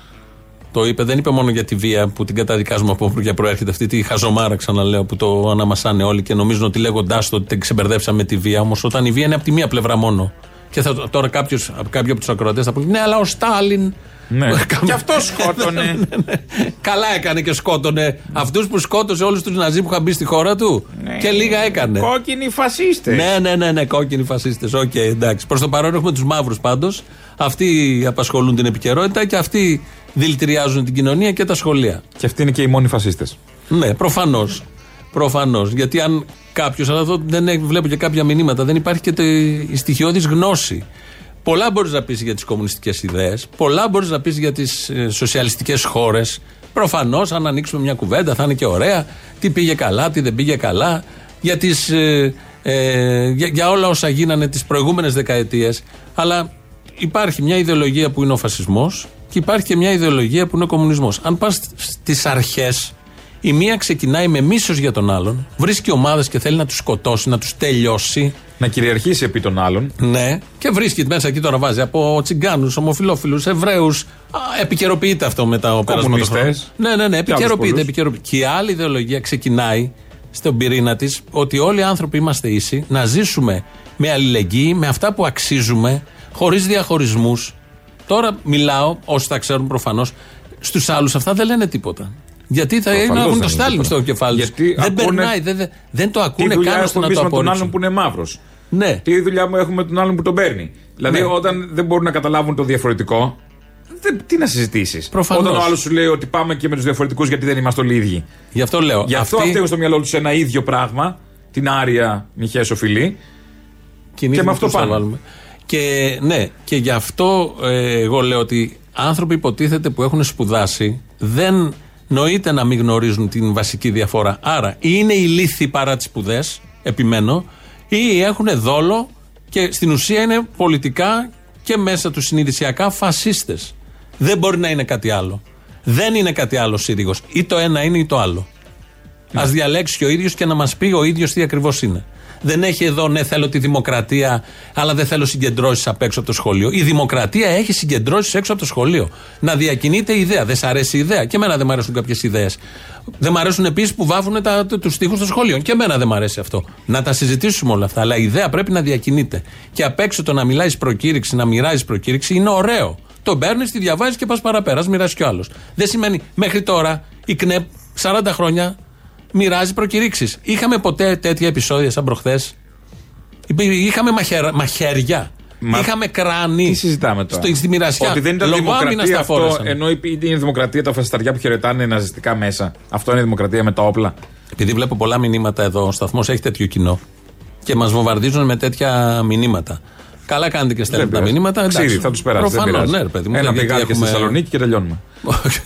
Το είπε, δεν είπε μόνο για τη βία που την καταδικάζουμε από όπου και προέρχεται αυτή τη χαζομάρα, ξαναλέω, που το αναμασάνε όλοι και νομίζουν ότι λέγοντάς το ότι την ξεμπερδέψαμε με τη βία. Όμως όταν η βία είναι από τη μία πλευρά μόνο. Και θα, τώρα κάποιος, κάποιοι από τους ακροατές θα πούνε Ναι, αλλά ο Στάλιν. Ναι. και αυτό σκότωνε. Καλά έκανε και σκότωνε αυτούς που σκότωσε όλους τους Ναζί που είχαν μπει στη χώρα του. Και λίγα έκανε. Κόκκινοι φασίστες. Ναι, ναι, ναι, ναι, κόκκινοι φασίστες. Οκ, εντάξει. Προς το παρόν έχουμε τους μαύρους πάντως. Αυτοί απασχολούν την επικαιρότητα και αυτοί δηλητηριάζουν την κοινωνία και τα σχολεία. Και αυτοί είναι και οι μόνοι φασίστες. Ναι, προφανώς. Προφανώς. Γιατί αν κάποιος, αλλά εδώ δεν έχει- βλέπω και κάποια μηνύματα, δεν υπάρχει και το- η στοιχειώδης γνώση. Πολλά μπορείς να πεις για τις κομμουνιστικές ιδέες, πολλά μπορείς να πεις για τις σοσιαλιστικές χώρες. Προφανώς, αν ανοίξουμε μια κουβέντα, θα είναι και ωραία. Τι πήγε καλά, τι δεν πήγε καλά. Για, τις, ε, ε, για, για όλα όσα γίνανε τις προηγούμενες δεκαετίες. Αλλά υπάρχει μια ιδεολογία που είναι ο φασισμός και υπάρχει και μια ιδεολογία που είναι ο κομμουνισμός. Αν πας στις αρχές, η μία ξεκινάει με μίσος για τον άλλον, βρίσκει ομάδες και θέλει να τους σκοτώσει, να τους τελειώσει. Να κυριαρχήσει επί των άλλων. Ναι, και βρίσκει μέσα εκεί τώρα βάζει από τσιγκάνους, ομοφυλόφιλους, Εβραίους. Επικαιροποιείται αυτό μετά ο περασμό των Κομμουνιστές. χρόνων. Ναι, ναι, ναι, Και άλλους επικαιροποιείται, πολλούς. επικαιροποιείται. Και η άλλη ιδεολογία ξεκινάει στον πυρήνα της ότι όλοι οι άνθρωποι είμαστε ίσοι, να ζήσουμε με αλληλεγγύη, με αυτά που αξίζουμε, χωρίς διαχωρισμούς. Τώρα μιλάω, όσοι τα ξέρουν προφανώς, στους άλλους αυτά δεν λένε τίποτα. Γιατί θα Προφανώς έχουν δεν το είναι Στάλιν τίποτα. στο κεφάλι τους. Γιατί Δεν ακούνε- περνάει, δεν, δεν, δεν το Τι ακούνε δουλειά καν ώστε έχουμε να εμείς το με τον άλλον απορρίψουν. που είναι μαύρος. Ναι. Τι δουλειά μου έχουμε με τον άλλον που τον παίρνει. Δηλαδή, Ναι. όταν δεν μπορούν να καταλάβουν το διαφορετικό, δεν, τι να συζητήσεις. Προφανώς. Όταν ο άλλος σου λέει ότι πάμε και με τους διαφορετικούς γιατί δεν είμαστε όλοι ίδιοι. Γι' αυτό λέω. Γι' αυτό αυτοί- αυτοί έχουν στο μυαλό τους ένα ίδιο πράγμα, την άρια μιχέσοφιλή. Κινείται Και με αυτό πώς θα πάνε. βάλουμε. Και ναι, και γι' αυτό ε, εγώ λέω ότι άνθρωποι υποτίθεται που έχουν σπουδάσει δεν νοείται να μην γνωρίζουν την βασική διαφορά. Άρα ή είναι ηλίθιοι παρά τις σπουδές, επιμένω, ή έχουν δόλο και στην ουσία είναι πολιτικά και μέσα τους συνειδησιακά φασίστες. Δεν μπορεί να είναι κάτι άλλο. Δεν είναι κάτι άλλο Σύριγος. Ή το ένα είναι ή το άλλο. Α διαλέξει και ο ίδιος και να μας πει ο ίδιος τι ακριβώς είναι. Δεν έχει εδώ, ναι, θέλω τη δημοκρατία, αλλά δεν θέλω συγκεντρώσεις απ' έξω από το σχολείο. Η δημοκρατία έχει συγκεντρώσεις έξω από το σχολείο. Να διακινείται η ιδέα. Δεν σ' αρέσει η ιδέα. Και εμένα δεν μου αρέσουν κάποιες ιδέες. Δεν μου αρέσουν επίσης που βάφουν τους τοίχου των σχολείων. Και εμένα δεν μου αρέσει αυτό. Να τα συζητήσουμε όλα αυτά. Αλλά η ιδέα πρέπει να διακινείται. Και απ' έξω το να μιλάεις προκήρυξη, να μοιράζεις προκήρυξη είναι ωραίο. Το παίρνει, τη διαβάζεις και πας παραπέρα. Μοιράζει κι ο άλλος. Δεν σημαίνει μέχρι τώρα η ΚΝΕΠ 40 χρόνια μοιράζει προκηρύξεις. Είχαμε ποτέ τέτοια επεισόδια σαν προχθές; Είχαμε μαχαιρα- μαχαίρια. Μα- Είχαμε κράνη. Τι συζητάμε τώρα; Στο, στη μοιρασιά. Ότι δεν ήταν Λογοάμυνα δημοκρατία στα αυτό, φόρεσαν. ενώ είναι η δημοκρατία τα φασισταριά που χαιρετάνε ναζιστικά μέσα. Αυτό είναι η δημοκρατία με τα όπλα. Επειδή βλέπω πολλά μηνύματα εδώ, ο σταθμός έχει τέτοιο κοινό και μας βομβαρδίζουν με τέτοια μηνύματα. Καλά κάνετε και στέλνετε τα πειράζει. μηνύματα. εντάξει. Ξύδι, θα τους περάσει. δεν Προφανώς, πειράζει. ναι, ρε παιδί μου. Ένα γιατί πηγάδι και στη έχουμε- Θεσσαλονίκη και τελειώνουμε.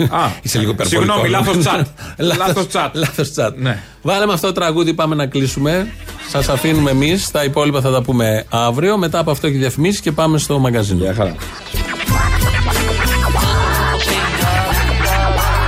Α, Είσαι λίγο υπερβολικό. Συγγνώμη, λάθος τσάτ. Λάθος- Λάθος τσάτ. Λάθος τσάτ. Ναι. Βάλε με αυτό το τραγούδι, πάμε να κλείσουμε. Σας αφήνουμε εμείς. Τα υπόλοιπα θα τα πούμε αύριο. Μετά από αυτό έχει διαφημίσει και πάμε στο μαγκαζίνο. Γεια χαρά.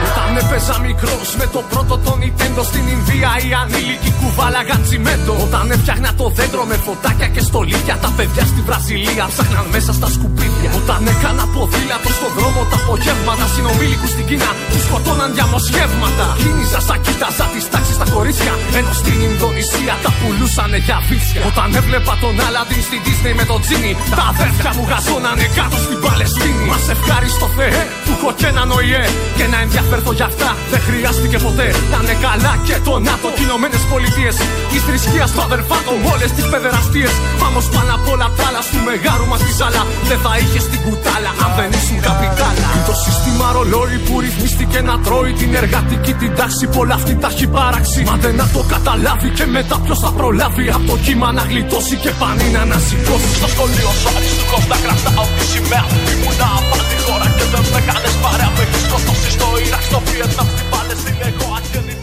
Όταν έπαιζα μικρός με το πρώτο το Nintendo στην Ινδία, οι ανήλικοι κουβάλαγαν τσιμέντο. Όταν έφτιαχνα το δέντρο με φωτάκια και στολίδια, τα παιδιά στη Βραζιλία ψάχναν μέσα στα σκουπίδια. Όταν έκανα ποδήλατο στον δρόμο τα απογεύματα, συνομήλικους στην Κίνα τους σκοτώναν διαμοσχεύματα. Κίνησα σαν κοίταζα τις τάξεις στα κορίτσια, ενώ στην Ινδονησία τα πουλούσαν για βίτσια. Όταν έβλεπα τον Άλαντιν στην Disney με τον Τζίνι, τα αδέρφια μου γαζώνανε κάτω στην Παλαιστίνη. Μας ευχάριστο Θεέ που έχω και έναν ΟΗΕ και να ενδιαφέρθω για αυτά δεν χρειάστηκε ποτέ. Να είναι καλά και το ΝΑΤΟ και οι Ηνωμένες Πολιτείες Της θρησκείας στο αδερφάτο όλες τις παιδεραστίες. Πάμε πάνω απ' όλα τα άλλα του μεγάλου μας τη ζάλα. Δεν θα είχες την κουτάλα αν δεν ήσουν καπιτάλα. Το σύστημα ρολόι που ρυθμίστηκε να τρώει την εργατική την τάξη. Πολλά αυτή τα έχει παράξει. Μα δεν να το καταλάβει και μετά ποιος θα προλάβει. Από το κύμα να γλιτώσει και πανί να ανασηκώσει. Στο σχολείο σου αριστούχο να κρατάω τη σημαία. Ήμουνα απ' τη χώρα και δεν με κάνες παρέα. Με έχεις σκοτώσει στο Ιράκ, στο Βιετνάμ, στην Παλαιστίνη. Εγώ αγγέλη